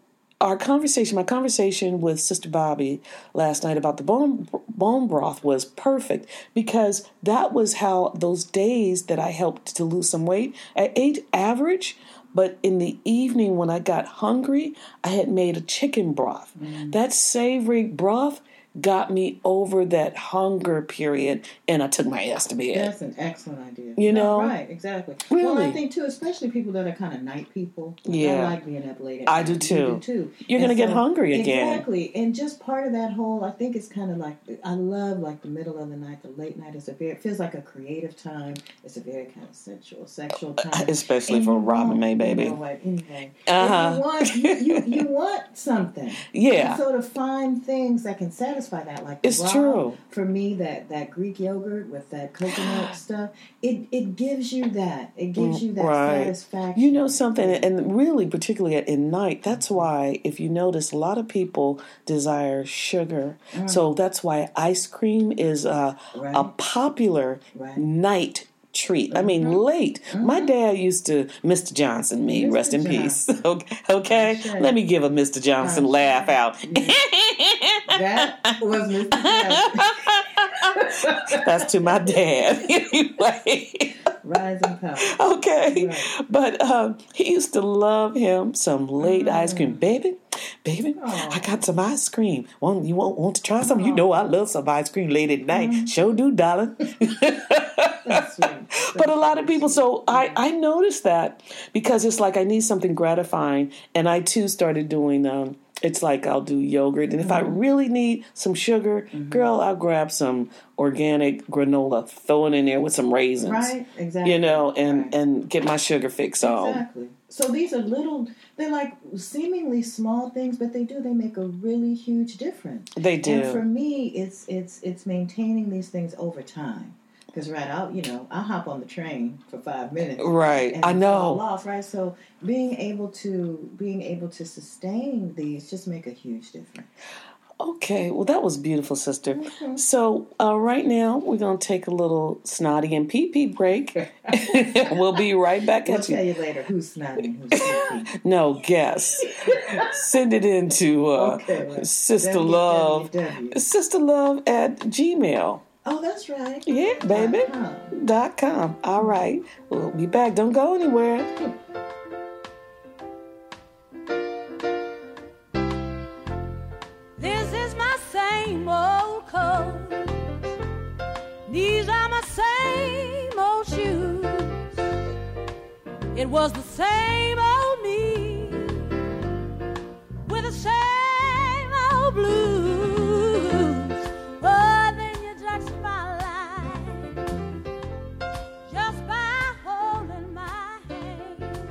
Our conversation, my conversation with Sister Bobby last night about the bone bone broth was perfect because that was how those days that I helped to lose some weight. I ate average, but in the evening when I got hungry, I had made a chicken broth. Mm. That savory broth got me over that hunger period, and I took my ass to bed.
That's an excellent idea.
You
No,
know?
right? Exactly.
Really?
Well, I think too, especially people that are kind of night people.
Yeah.
I like being up late. At
I do
You
too.
too.
You're
And
gonna get hungry again.
Exactly, and just part of that whole, I think it's kind of like I love like the middle of the night, the late night is a very it feels like a creative time. It's a very kind of sensual, sexual time,
Especially
And
for
you
Robin May,
you
baby.
know what, anyway,
Uh-huh.
You want you, you, you want something.
Yeah.
And so to find things that can satisfy that, like
It's
raw,
true.
For me, that that Greek yogurt with that coconut stuff, it it gives you that. It gives you that
Mm, Right.
satisfaction.
You know something, and really, particularly at in night, that's why, if you notice, a lot of people desire sugar. So that's why ice cream is a, a popular
Right.
night treat. I mean, mm-hmm. late. My mm-hmm. dad used to, Mr. Johnson, me,
Mr.
rest in peace. Okay, okay?
Sure.
let me give a Mr. Johnson
Sure.
laugh out.
that was Mr. Johnson.
That's to my dad. anyway.
Rising power.
okay.
Right.
But um, he used to love him some late ice cream. Mm-hmm. Baby, baby,
Mm. Aw.
I got some ice cream. Want you want, want to try some? You know I love some ice cream late at night. Sure do, darling.
That's sweet.
but a lot of people so I, I noticed that because it's like i need something gratifying and i too started doing um it's like i'll do yogurt and if i
Mm-hmm.
really need some sugar girl i'll grab some organic granola throw it in there with some raisins
Right? Exactly.
you know and
Right.
and get my sugar fix on
Exactly. So these are little, they're like seemingly small things, but they do, they make a really huge difference.
they do
And for me, it's it's it's maintaining these things over time. Because right, I'll you know I'll hop on the train for five minutes.
right
and
i
fall
know
off, right? So being able to being able to sustain these just make a huge difference.
Okay well that was beautiful sister
Mm-hmm.
so uh, right now we're gonna take a little snotty and pee pee break we'll be right back
We'll
at you
tell you later who's snotty and who's.
No, guess. Send it into uh,
Okay, right.
Sister Love.
www.
Sister Love at gmail
Oh, that's right.
Yeah, baby.
Uh-huh.
dot com. All right. We'll be back. Don't go anywhere.
Same old shoes. It was the same old me with the same old blues. Oh, then you touched my life just by holding my hand.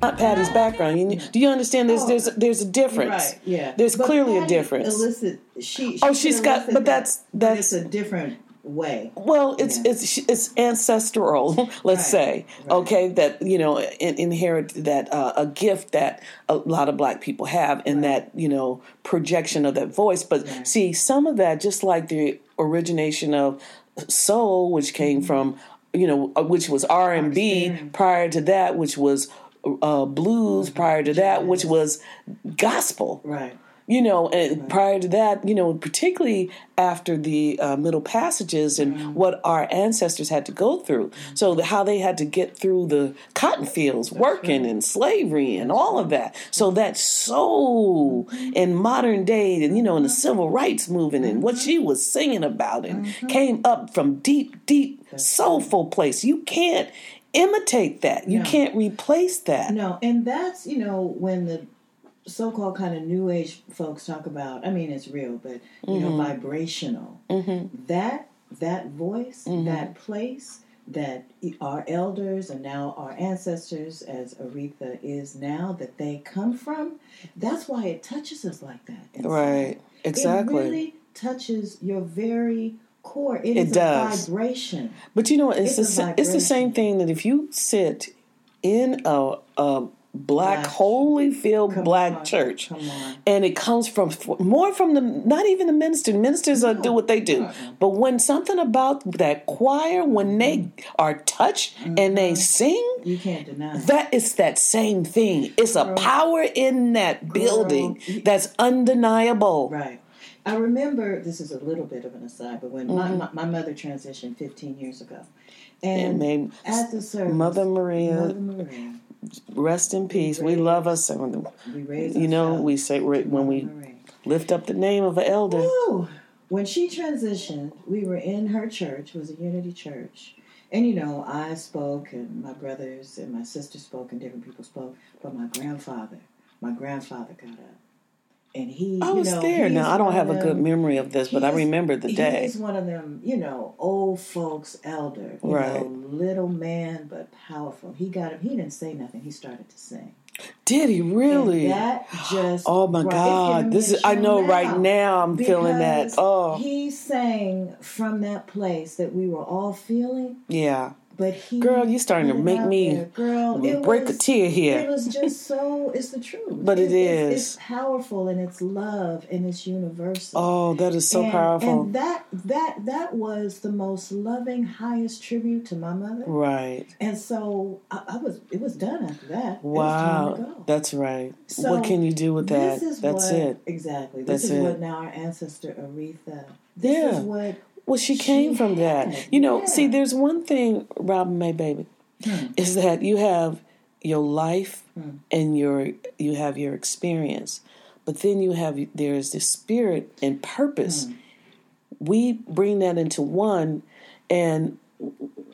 Not Patti's background. You, do you understand? There's there's there's a difference.
Right, yeah.
There's
But
clearly a difference.
Elicit, she, she
Oh, she's got- but
that,
that's- that's-
it's a different way.
Well, it's
Yeah.
it's it's ancestral, let's
Right,
say.
right.
Okay, that you know in, inherit that uh, a gift that a lot of black people have, and that you know projection of that voice. But
Right.
see, some of that, just like the origination of soul, which came
Mm-hmm.
from you know, uh, which was R and B. Prior to that, which was uh, blues. Prior to that, which was gospel
Right.
You know and prior to that you know particularly after the uh, middle passages and
Mm-hmm.
what our ancestors had to go through. So the, how they had to get through the cotton fields working and slavery and all of that. So that soul
Mm-hmm.
in modern day and you know in the civil rights movement and what she was singing about and
Mm-hmm.
came up from deep deep soulful place. You can't imitate that. You
No.
can't replace that.
No, and that's you know when the so-called kind of new age folks talk about. I mean, it's real, but you know, mm-hmm. vibrational. Mm-hmm. That that voice, mm-hmm. that place, that our elders and now our ancestors, as Aretha is now, that they come from. That's why it touches us like that. inside.
right exactly
It really touches your very core.
It
is
does.
vibration.
But you know, it's
It's
the, it's the same thing that if you sit in a, a black,
Black-
holy filled
Come
black
on,
church, and it comes from more from the not even the minister. Ministers uh, do what they do, but when something about that choir, when they are touched and
Mm-hmm.
they sing.
You can't deny
that it's that same thing. It's a power in that building
Girl.
that's undeniable.
Right. I remember this is a little bit of an aside, but when
Mm-hmm.
my, my, my mother transitioned 15 years ago,
And
and at the service,
Mother Maria
Mother Maria,
rest in peace. We love us. and
we
You know, we say when we Lift up the name of an elder.
Woo! When she transitioned, we were in her church. It was a Unity church. And you know, I spoke, and my brothers and my sister spoke, and different people spoke. But my grandfather, my grandfather got up, and he.
I
you
was
know,
there. Now I don't have a good memory of this, but I remember the day.
He's one of them, you know, old folks elder, you
Right.
know, little man but powerful. He got him. He didn't say nothing. He started to sing.
Did he really?
And that just
Oh my God! This is. I know right now. I'm feeling that. Oh,
he sang from that place that we were all feeling,
yeah.
But he
Girl, you're starting to make me
there. girl it
break
was,
a tear
It
here.
was just so. It's the truth,
But it
it's,
is.
It's powerful and it's love and it's universal.
Oh, that is so
and,
powerful.
And that that that was the most loving, highest tribute to my mother.
right.
And so I, I was. It was done after that. It was time to
Wow.
go.
That's right.
So,
what can you do with that?
This is
That's
what,
it.
Exactly. This
That's
is
it.
what now our ancestor Aretha. This
Yeah.
is what
Well, she came
She
from that.
had,
You know,
yeah.
see, there's one thing, Robin May, baby,
Hmm.
is that you have your life and your you have your experience, but then you have there's the spirit and purpose.
Hmm.
We bring that into one, and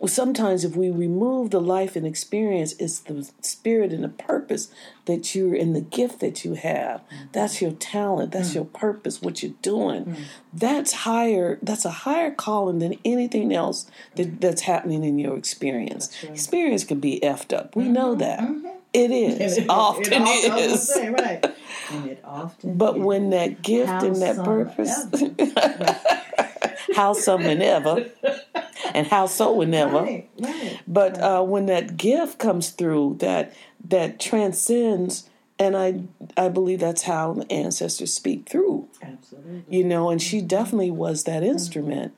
sometimes if we remove the life and experience, it's the spirit and the purpose that you're in the gift that you have. Mm-hmm. That's your talent. That's mm. your purpose. What you're doing. Mm. That's higher. That's a higher calling than anything else that, mm. that's happening in your experience. Experience can be effed up. We know mm-hmm. that. Mm-hmm. It is.
It- it
often
often- I was
is.
say, right. And it often.
But
is.
when that gift
How
and that purpose,
ever.
how some and ever, and how so and ever.
right, right.
But uh, when that gift comes through, that that transcends, and I I believe that's how the ancestors speak through.
Absolutely.
You know, and she definitely was that instrument.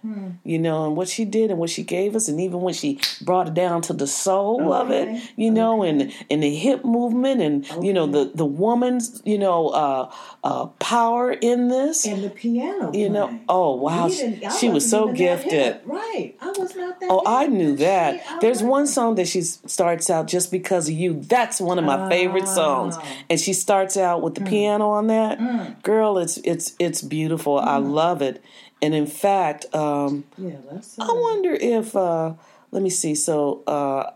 You know, and what she did and what she gave us, and even when she brought it down to the soul of it, you know, and and the hip movement, and you know the the woman's you know uh, uh, power in this.
And the piano.
you know, oh wow, she, she was so gifted.
Right. I was not that.
Oh, I knew that.
She-
There's one song that she starts out just because of you. That's one of my favorite songs,
Ah.
and she starts out with the
Hmm.
piano on that. Girl, it's it's it's beautiful. I
Hmm.
love it. And in fact, um,
Yeah, let's.
I wonder if uh, let me see. So uh,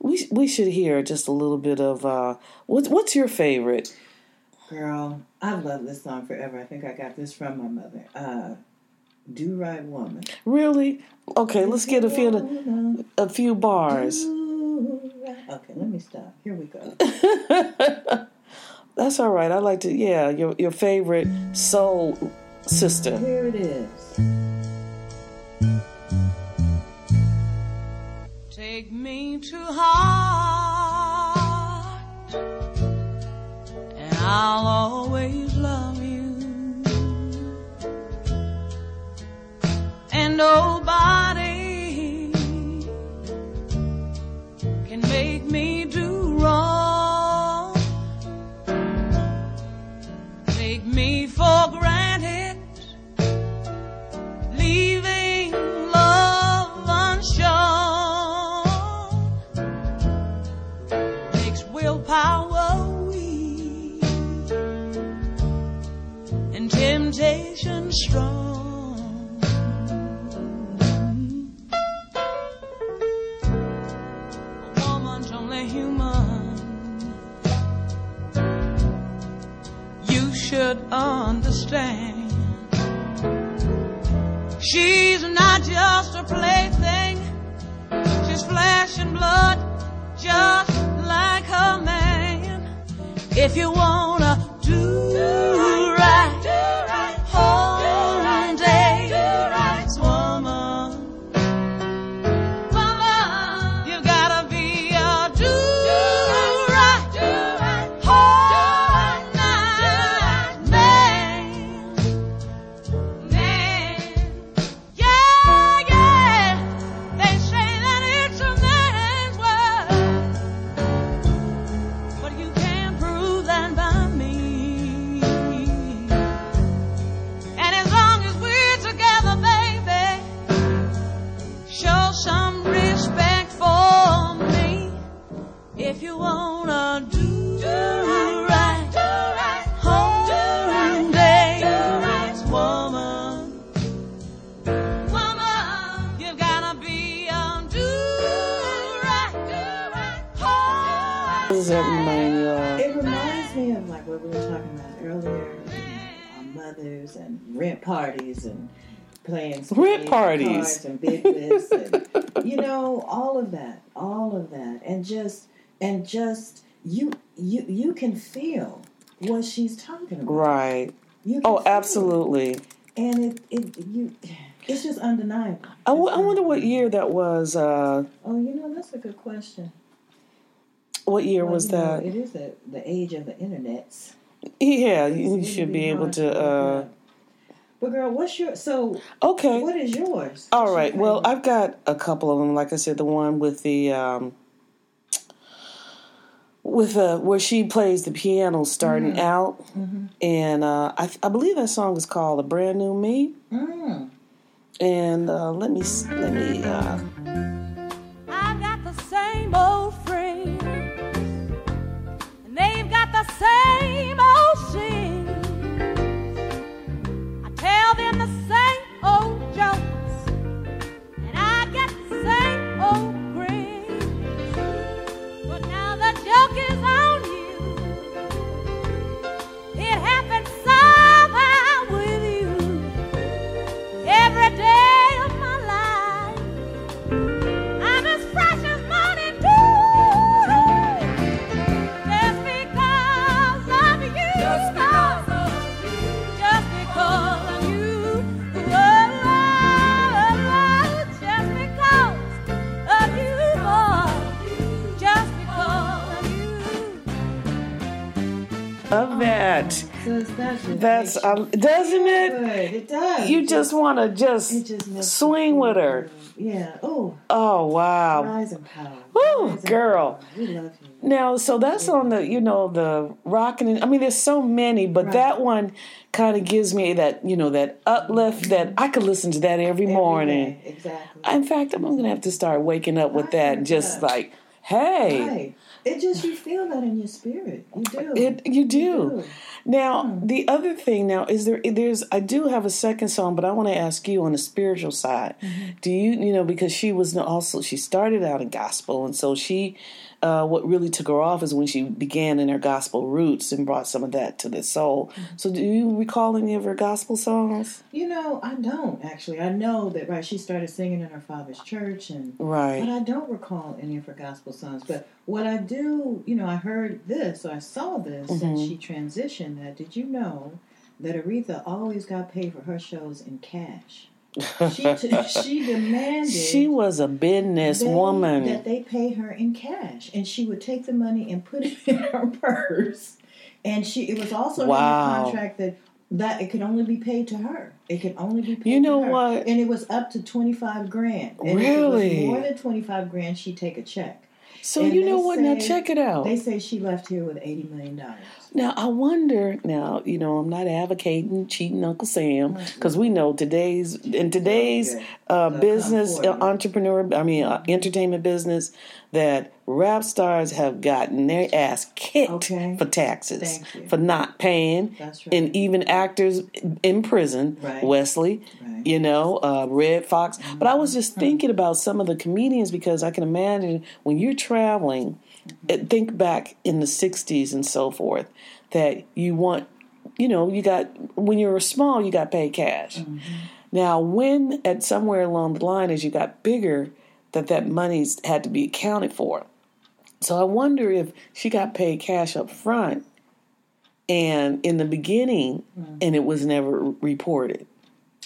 we we should hear just a little bit of uh, what's what's your favorite?
Girl, I've loved this song forever. I think I got this from my mother. Uh, Do Right Woman.
Really? Okay, let's get a few a few bars.
Right- Okay, let me stop. Here we go.
That's all right. I like to yeah, your your favorite soul sister.
Here it is.
Take me to heart,
does that remind you of?
It reminds me of like what we were talking about earlier, our mothers and rent parties and playing
Rent parties.
and lists and you know all of that, all of that, and just and just you you you can feel what she's talking about.
Right. Oh,
feel it.
absolutely.
And it it you it's just undeniable.
I, w- I wonder what year that was. Uh,
Oh, you know that's a good question.
What year
Well,
was
you know,
that?
it is the, the age of the internets.
Yeah,
It's-
you should be able to. Uh.
But girl, what's your so?
okay.
What is yours?
All
What's
right. Well. I've got a couple of them. Like I said, the one with the um, with uh, where she plays the piano starting out, and uh, I, I believe that song is called "A Brand New Me."
Mm.
And uh, let me let me. Uh,
of
that.
So that's just
That's
makes
um, doesn't it?
good. It does.
You just want to just
just
swing with her.
Yeah. Oh,
Oh wow.
rise and power.
Woo, girl.
power. We love you.
Now, so that's on the, you know, the rocking. I mean, there's so many, but
Right.
that one kind of gives me that, you know, that uplift that I could listen to that every,
Every
morning.
day. Exactly.
In fact, I'm going to have to start waking up with
I
that and just
that.
like, hey,
Right. It just you feel that in your spirit. You do.
it, you do.
do.
Now,
Hmm.
the other thing now is there. There's I do have a second song, but I want to ask you on the spiritual side.
Mm-hmm.
Do you you know because she was also she started out in gospel, and so she uh, what really took her off is when she began in her gospel roots and brought some of that to the soul.
Mm-hmm.
So, do you recall any of her gospel songs?
You know, I don't actually. I know that right. She started singing in her father's church, and
right.
but I don't recall any of her gospel songs. But what I do, you know, I heard this, or I saw this, and
Mhm.
she transitioned. That did you know that Aretha always got paid for her shows in cash? She t- she demanded
She was a business
they-
woman.
that they pay her in cash, and she would take the money and put it in her purse. And she, it was also
Wow.
in the contract that that it could only be paid to her. It could only be paid.
You know
to her.
what?
And it was up to twenty five grand. And
Really?
If it was more than twenty five grand, she'd take a check.
So
and
you know what? Now check it out.
They say she left here with eighty million dollars.
Now I wonder. Now you know I'm not advocating cheating Uncle Sam because we know today's in today's uh, business uh, entrepreneur. I mean uh, entertainment business that rap stars have gotten their ass kicked
Okay.
for taxes for not paying,
That's right.
and even actors in prison.
Right.
Wesley,
Right.
you know, uh, Redd Foxx. But I was just thinking about some of the comedians because I can imagine when you're traveling, uh, think back in the 60s and so forth, that you want, you know, you got, when you were small, you got paid cash. Now, when at somewhere along the line, as you got bigger, that that money's had to be accounted for. So I wonder if she got paid cash up front and in the beginning, mm. and it was never reported.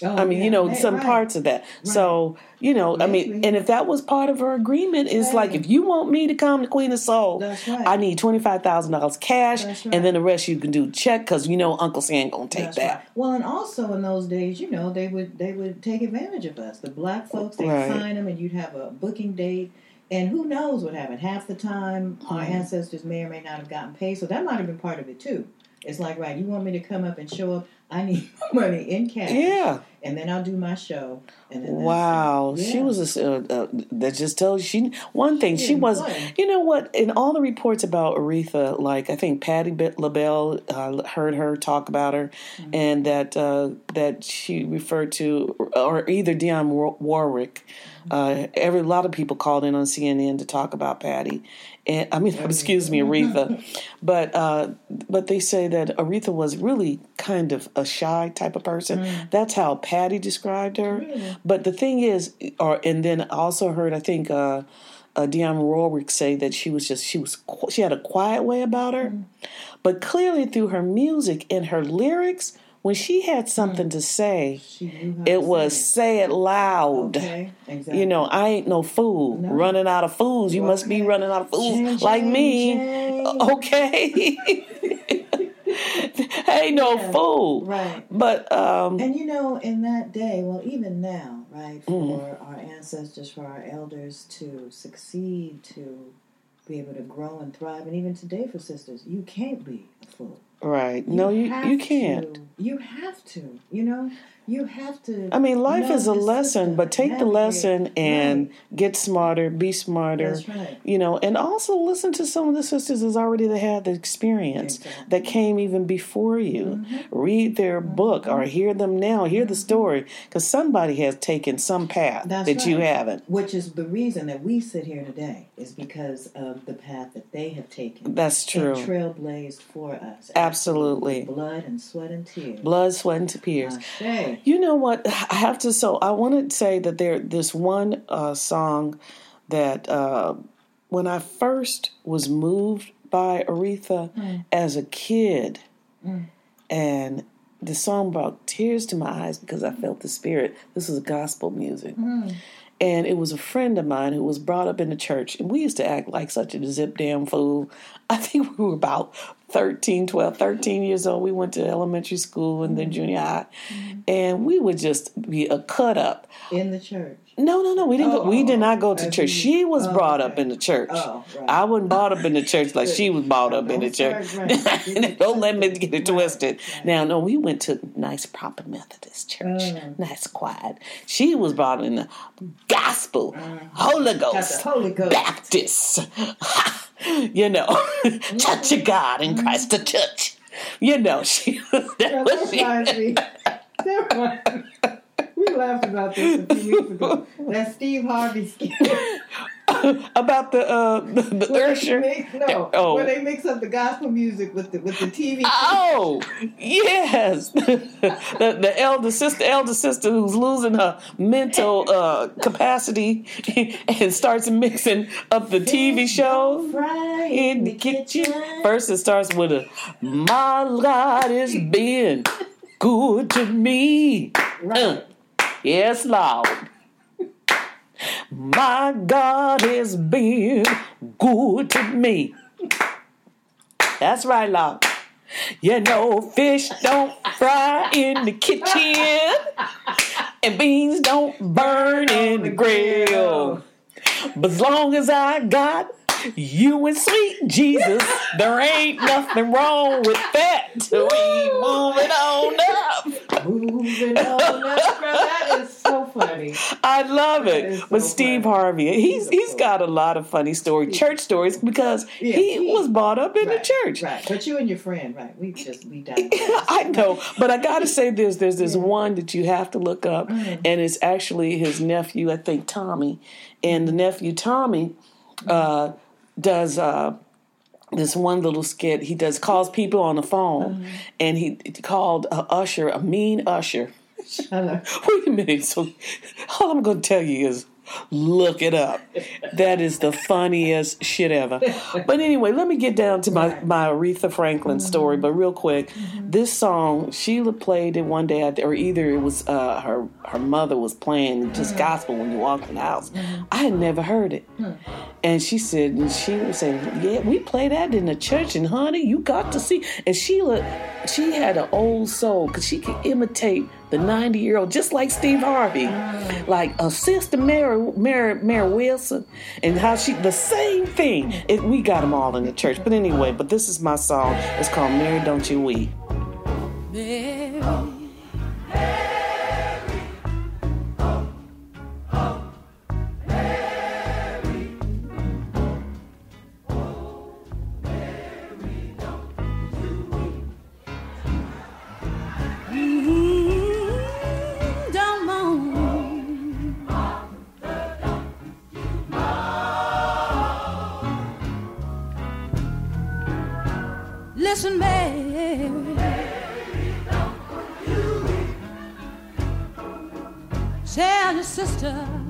Oh,
I mean,
yeah.
you know,
Hey,
some
right.
parts of that. So, you know, I mean, and if that was part of her agreement, it's like if you want me to come to Queen of Soul,
right.
I need twenty five thousand dollars cash,
right.
and then the rest you can do check because you know Uncle Sam gonna take
That's
that.
right. Well, and also in those days, you know, they would they would take advantage of us. The black folks, they'd
Right.
sign them, and you'd have a booking date. And who knows what happened? Half the time, our ancestors may or may not have gotten paid. So that might have been part of it too. It's like, right, you want me to come up and show up? I need money in cash.
Yeah,
and then I'll do my show. And then
Wow,
it.
she was a, uh, uh, that just tells you she one thing she was.
play.
You know what? In all the reports about Aretha, like I think Patti Be- LaBelle uh, heard her talk about her,
Mm-hmm.
and that uh, that she referred to, or either Dionne War- Warwick. Uh, every a lot of people called in on CNN to talk about Patti, and I mean, excuse me, Aretha, but uh, but they say that Aretha was really kind of a shy type of person. That's how Patti described her. But the thing is, or and then I also heard I think uh, uh, Dionne Warwick say that she was just she was she had a quiet way about her, but clearly through her music and her lyrics, when she had something to say,
She knew how
it was
say
say it loud.
Okay, exactly.
You know, I ain't no fool.
No.
Running out of fools. You must be running out of fools like me. Okay. ain't no
Yeah.
fool.
Right.
But um
And you know, in that day, well, even now, right, for
Mm-hmm.
our ancestors, for our elders to succeed, to be able to grow and thrive, and even today for sisters, you can't be a fool.
right. No, you you can't.
You have to. You know, you have to.
I mean, life is a lesson, but take the lesson and
Right.
get smarter, be smarter.
That's right.
You know, and also listen to some of the sisters that's already that had the experience
Exactly. Mm-hmm.
that came even before you. Read their book or hear them now, hear the story, because somebody has taken some path
That's
that you haven't.
Which is the reason that we sit here today is because of the path that they have taken.
That's true.
Trailblazed for us.
Absolutely.
Blood and sweat and tears.
Blood, sweat, and tears.
Ashe.
You know what? I have to. So I want to say that there, this one uh, song that uh, when I first was moved by Aretha as a kid, and the song brought tears to my eyes because I felt the spirit. This was gospel music. And it was a friend of mine who was brought up in the church. And we used to act like such a zip damn fool. I think we were about 13, 12, 13 years old. We went to elementary school and then junior high. Mm-hmm. And we would just be a cut up.
In the church.
No, no, no. We didn't. go, we did not go to
Oh,
church. She was
oh,
brought up in the church.
Oh, right.
I wasn't brought up in the church like she was brought up in the church. Don't let me get it twisted. Now, no, we went to nice, proper Methodist church.
Mm.
Nice, quiet. She was brought in the gospel, Holy Ghost,
Holy Ghost.
Baptist. you know, Church of God in Christ the Church. You know, she was. That was she.
We laughed about this a few weeks ago. That Steve Harvey skit.
about the uh the, the Usher.
mix- no,
Oh.
where they mix up the gospel music with the with the TV.
Oh yes, the the elder sister, elder sister who's losing her mental uh, capacity and starts mixing up the TV show
Right
in the kitchen. First, it starts with a "My God has been good to me."
Right.
Yes, Lord. My God has been good to me. That's right, Lord. You know, fish don't fry in the kitchen, and beans don't burn in the grill. But as long as I got you and sweet Jesus, there ain't nothing wrong with that. We moving on up.
Moving on up. Girl, that is so funny.
I love it.
is
But
so
Steve
funny.
Harvey, he's
He's
got a lot of funny stories, church stories, because
Yeah,
he,
he-
was brought up in
right,
the church.
Right. But you and your friend, right? We just we digress.
I know, but I gotta say this. There's this one that you have to look up,
Mm.
and it's actually his nephew, I think Tommy, and the nephew Tommy uh, does uh, this one little skit. He does calls people on the phone,
Mm.
and he called a usher a mean usher. Wait a minute. So all I'm going to tell you is look it up. That is the funniest shit ever. But anyway, let me get down to my, my Aretha Franklin story. But real quick, this song, Sheila played it one day, or either it was uh, her, her mother was playing just gospel when you walked in the house. I had never heard it. And she said, and she was saying, yeah, we play that in the church, and honey, you got to see. And Sheila, she had an old soul because she could imitate the 90 year old, just like Steve Harvey, mm. like a sister Mary, Mary, Mary Wilson, and how she, the same thing. It, we got them all in the church. But anyway, but this is my song. It's called Mary Don't You Weep.
Mary, Tell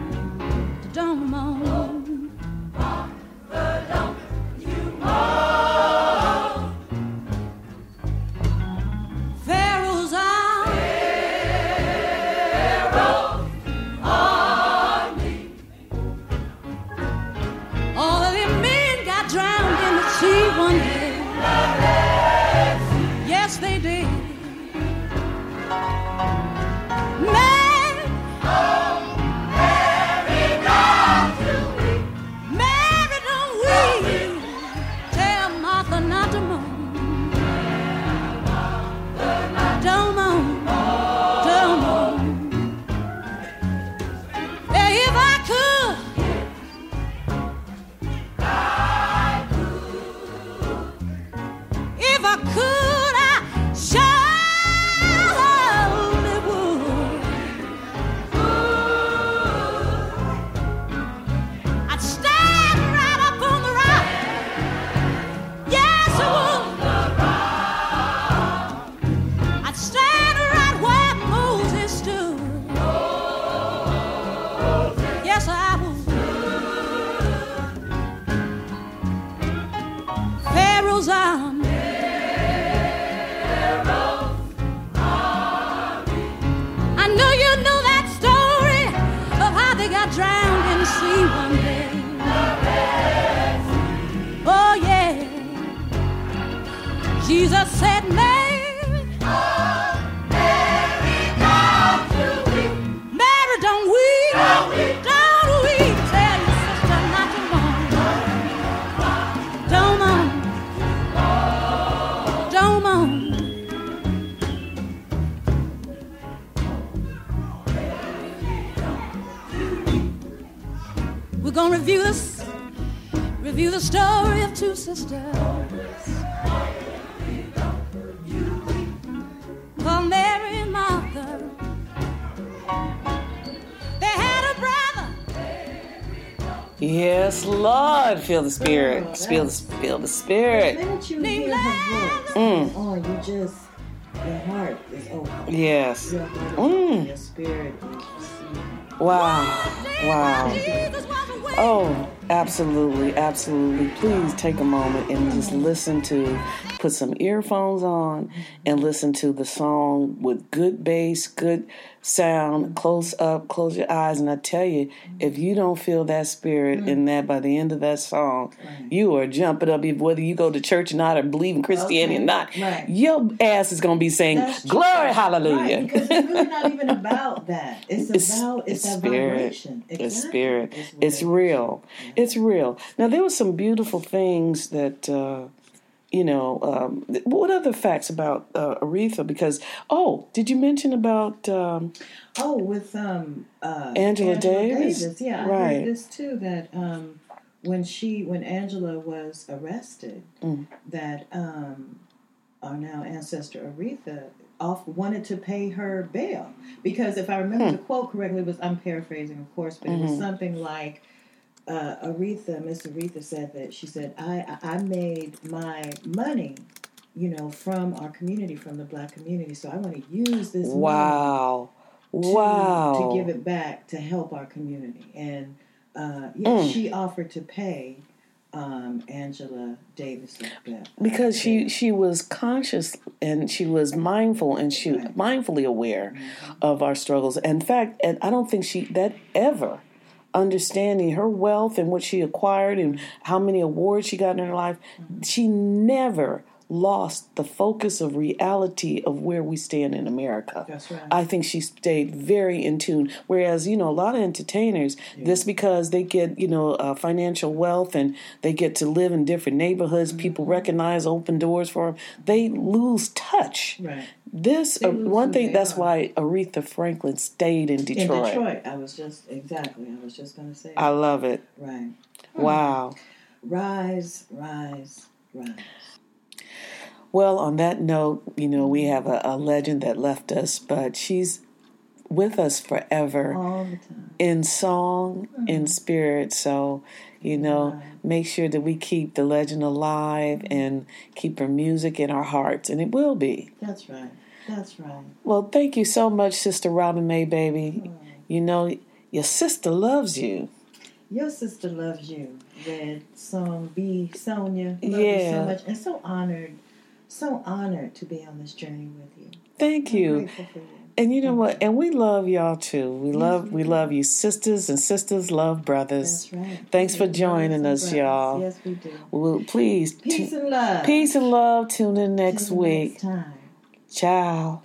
Oh yeah. Jesus said, Mary, gonna review this, review the story of two sisters. Called Mary and Martha. They had a brother.
Yes, Lord. Feel the spirit.
Oh,
Feel the, feel the
The
spirit.
minute you hear her voice,
Mm.
oh, you just, your heart is open.
Yes.
Your heart is
Mm.
Your spirit is receiving.
Wow. Wow. Oh, absolutely, absolutely. Please take a moment and just listen to, put some earphones on and listen to the song with good bass, good sound, close up, close your eyes. And I tell you, if you don't feel that spirit in that by the end of that song, you are jumping up, whether you go to church or not or believe in Christianity
Okay,
or not,
right.
your ass is going to be saying. Glory, hallelujah.
Right, because it's really not even about that. It's,
It's,
about it's,
it's
that
spirit.
vibration.
It's
Exactly.
spirit.
It's
It's real. It's real. Now there were some beautiful things that uh, you know. Um, what other facts about uh, Aretha? Because oh, did you mention about? Um,
Oh, with um uh
Angela Davis?
Yeah, I
Right.
heard this too. That um when she when Angela was arrested,
Mm.
that um our now ancestor Aretha off wanted to pay her bail because if I remember
Hmm.
the quote correctly, it was I'm paraphrasing, of course, but it
Mm-hmm.
was something like. Uh, Aretha, Miss Aretha said that she said I I made my money, you know, from our community, from the black community. So I want to use this money
wow,
to,
wow.
to give it back to help our community. And uh, yeah,
Mm.
she offered to pay um, Angela Davis that bill.
because she she was conscious and she was mindful and she
Right.
mindfully aware of our struggles. In fact, and I don't think she that ever understanding her wealth and what she acquired and how many awards she got in her life, she never lost the focus of reality of where we stand in America.
Right.
I think she stayed very in tune. Whereas, you know, a lot of entertainers, just because they get, you know, uh, financial wealth and they get to live in different neighborhoods, people
Mm-hmm.
recognize, open doors for them, they lose touch.
Right.
This, uh, one thing. That's
are.
why Aretha Franklin stayed in Detroit.
In
Detroit.
I was just exactly. I was just going to say.
I love it.
right.
Wow.
Rise, rise, rise.
Well, on that note, you know, we have a, a legend that left us, but she's with us forever
all the time.
in song, in spirit. So, you know, make sure that we keep the legend alive and keep her music in our hearts, and it will be.
That's right. That's right.
Well, thank you so much, Sister Robin May, baby. Mm-hmm. You know, your sister loves you.
Your sister loves you. Red song B Sonia. Love you
Yeah.
so much and so honored, so honored to be on this journey with you.
Thank
I'm
you.
Grateful for you.
And you know what? And we love y'all too. We love we love you, sisters and sisters love brothers.
That's right.
Thanks for joining us,
brothers.
y'all.
Yes, we do.
Well, please,
Peace
tu-
and love.
peace and love. Tune in next
Till
week.
Next time.
Ciao.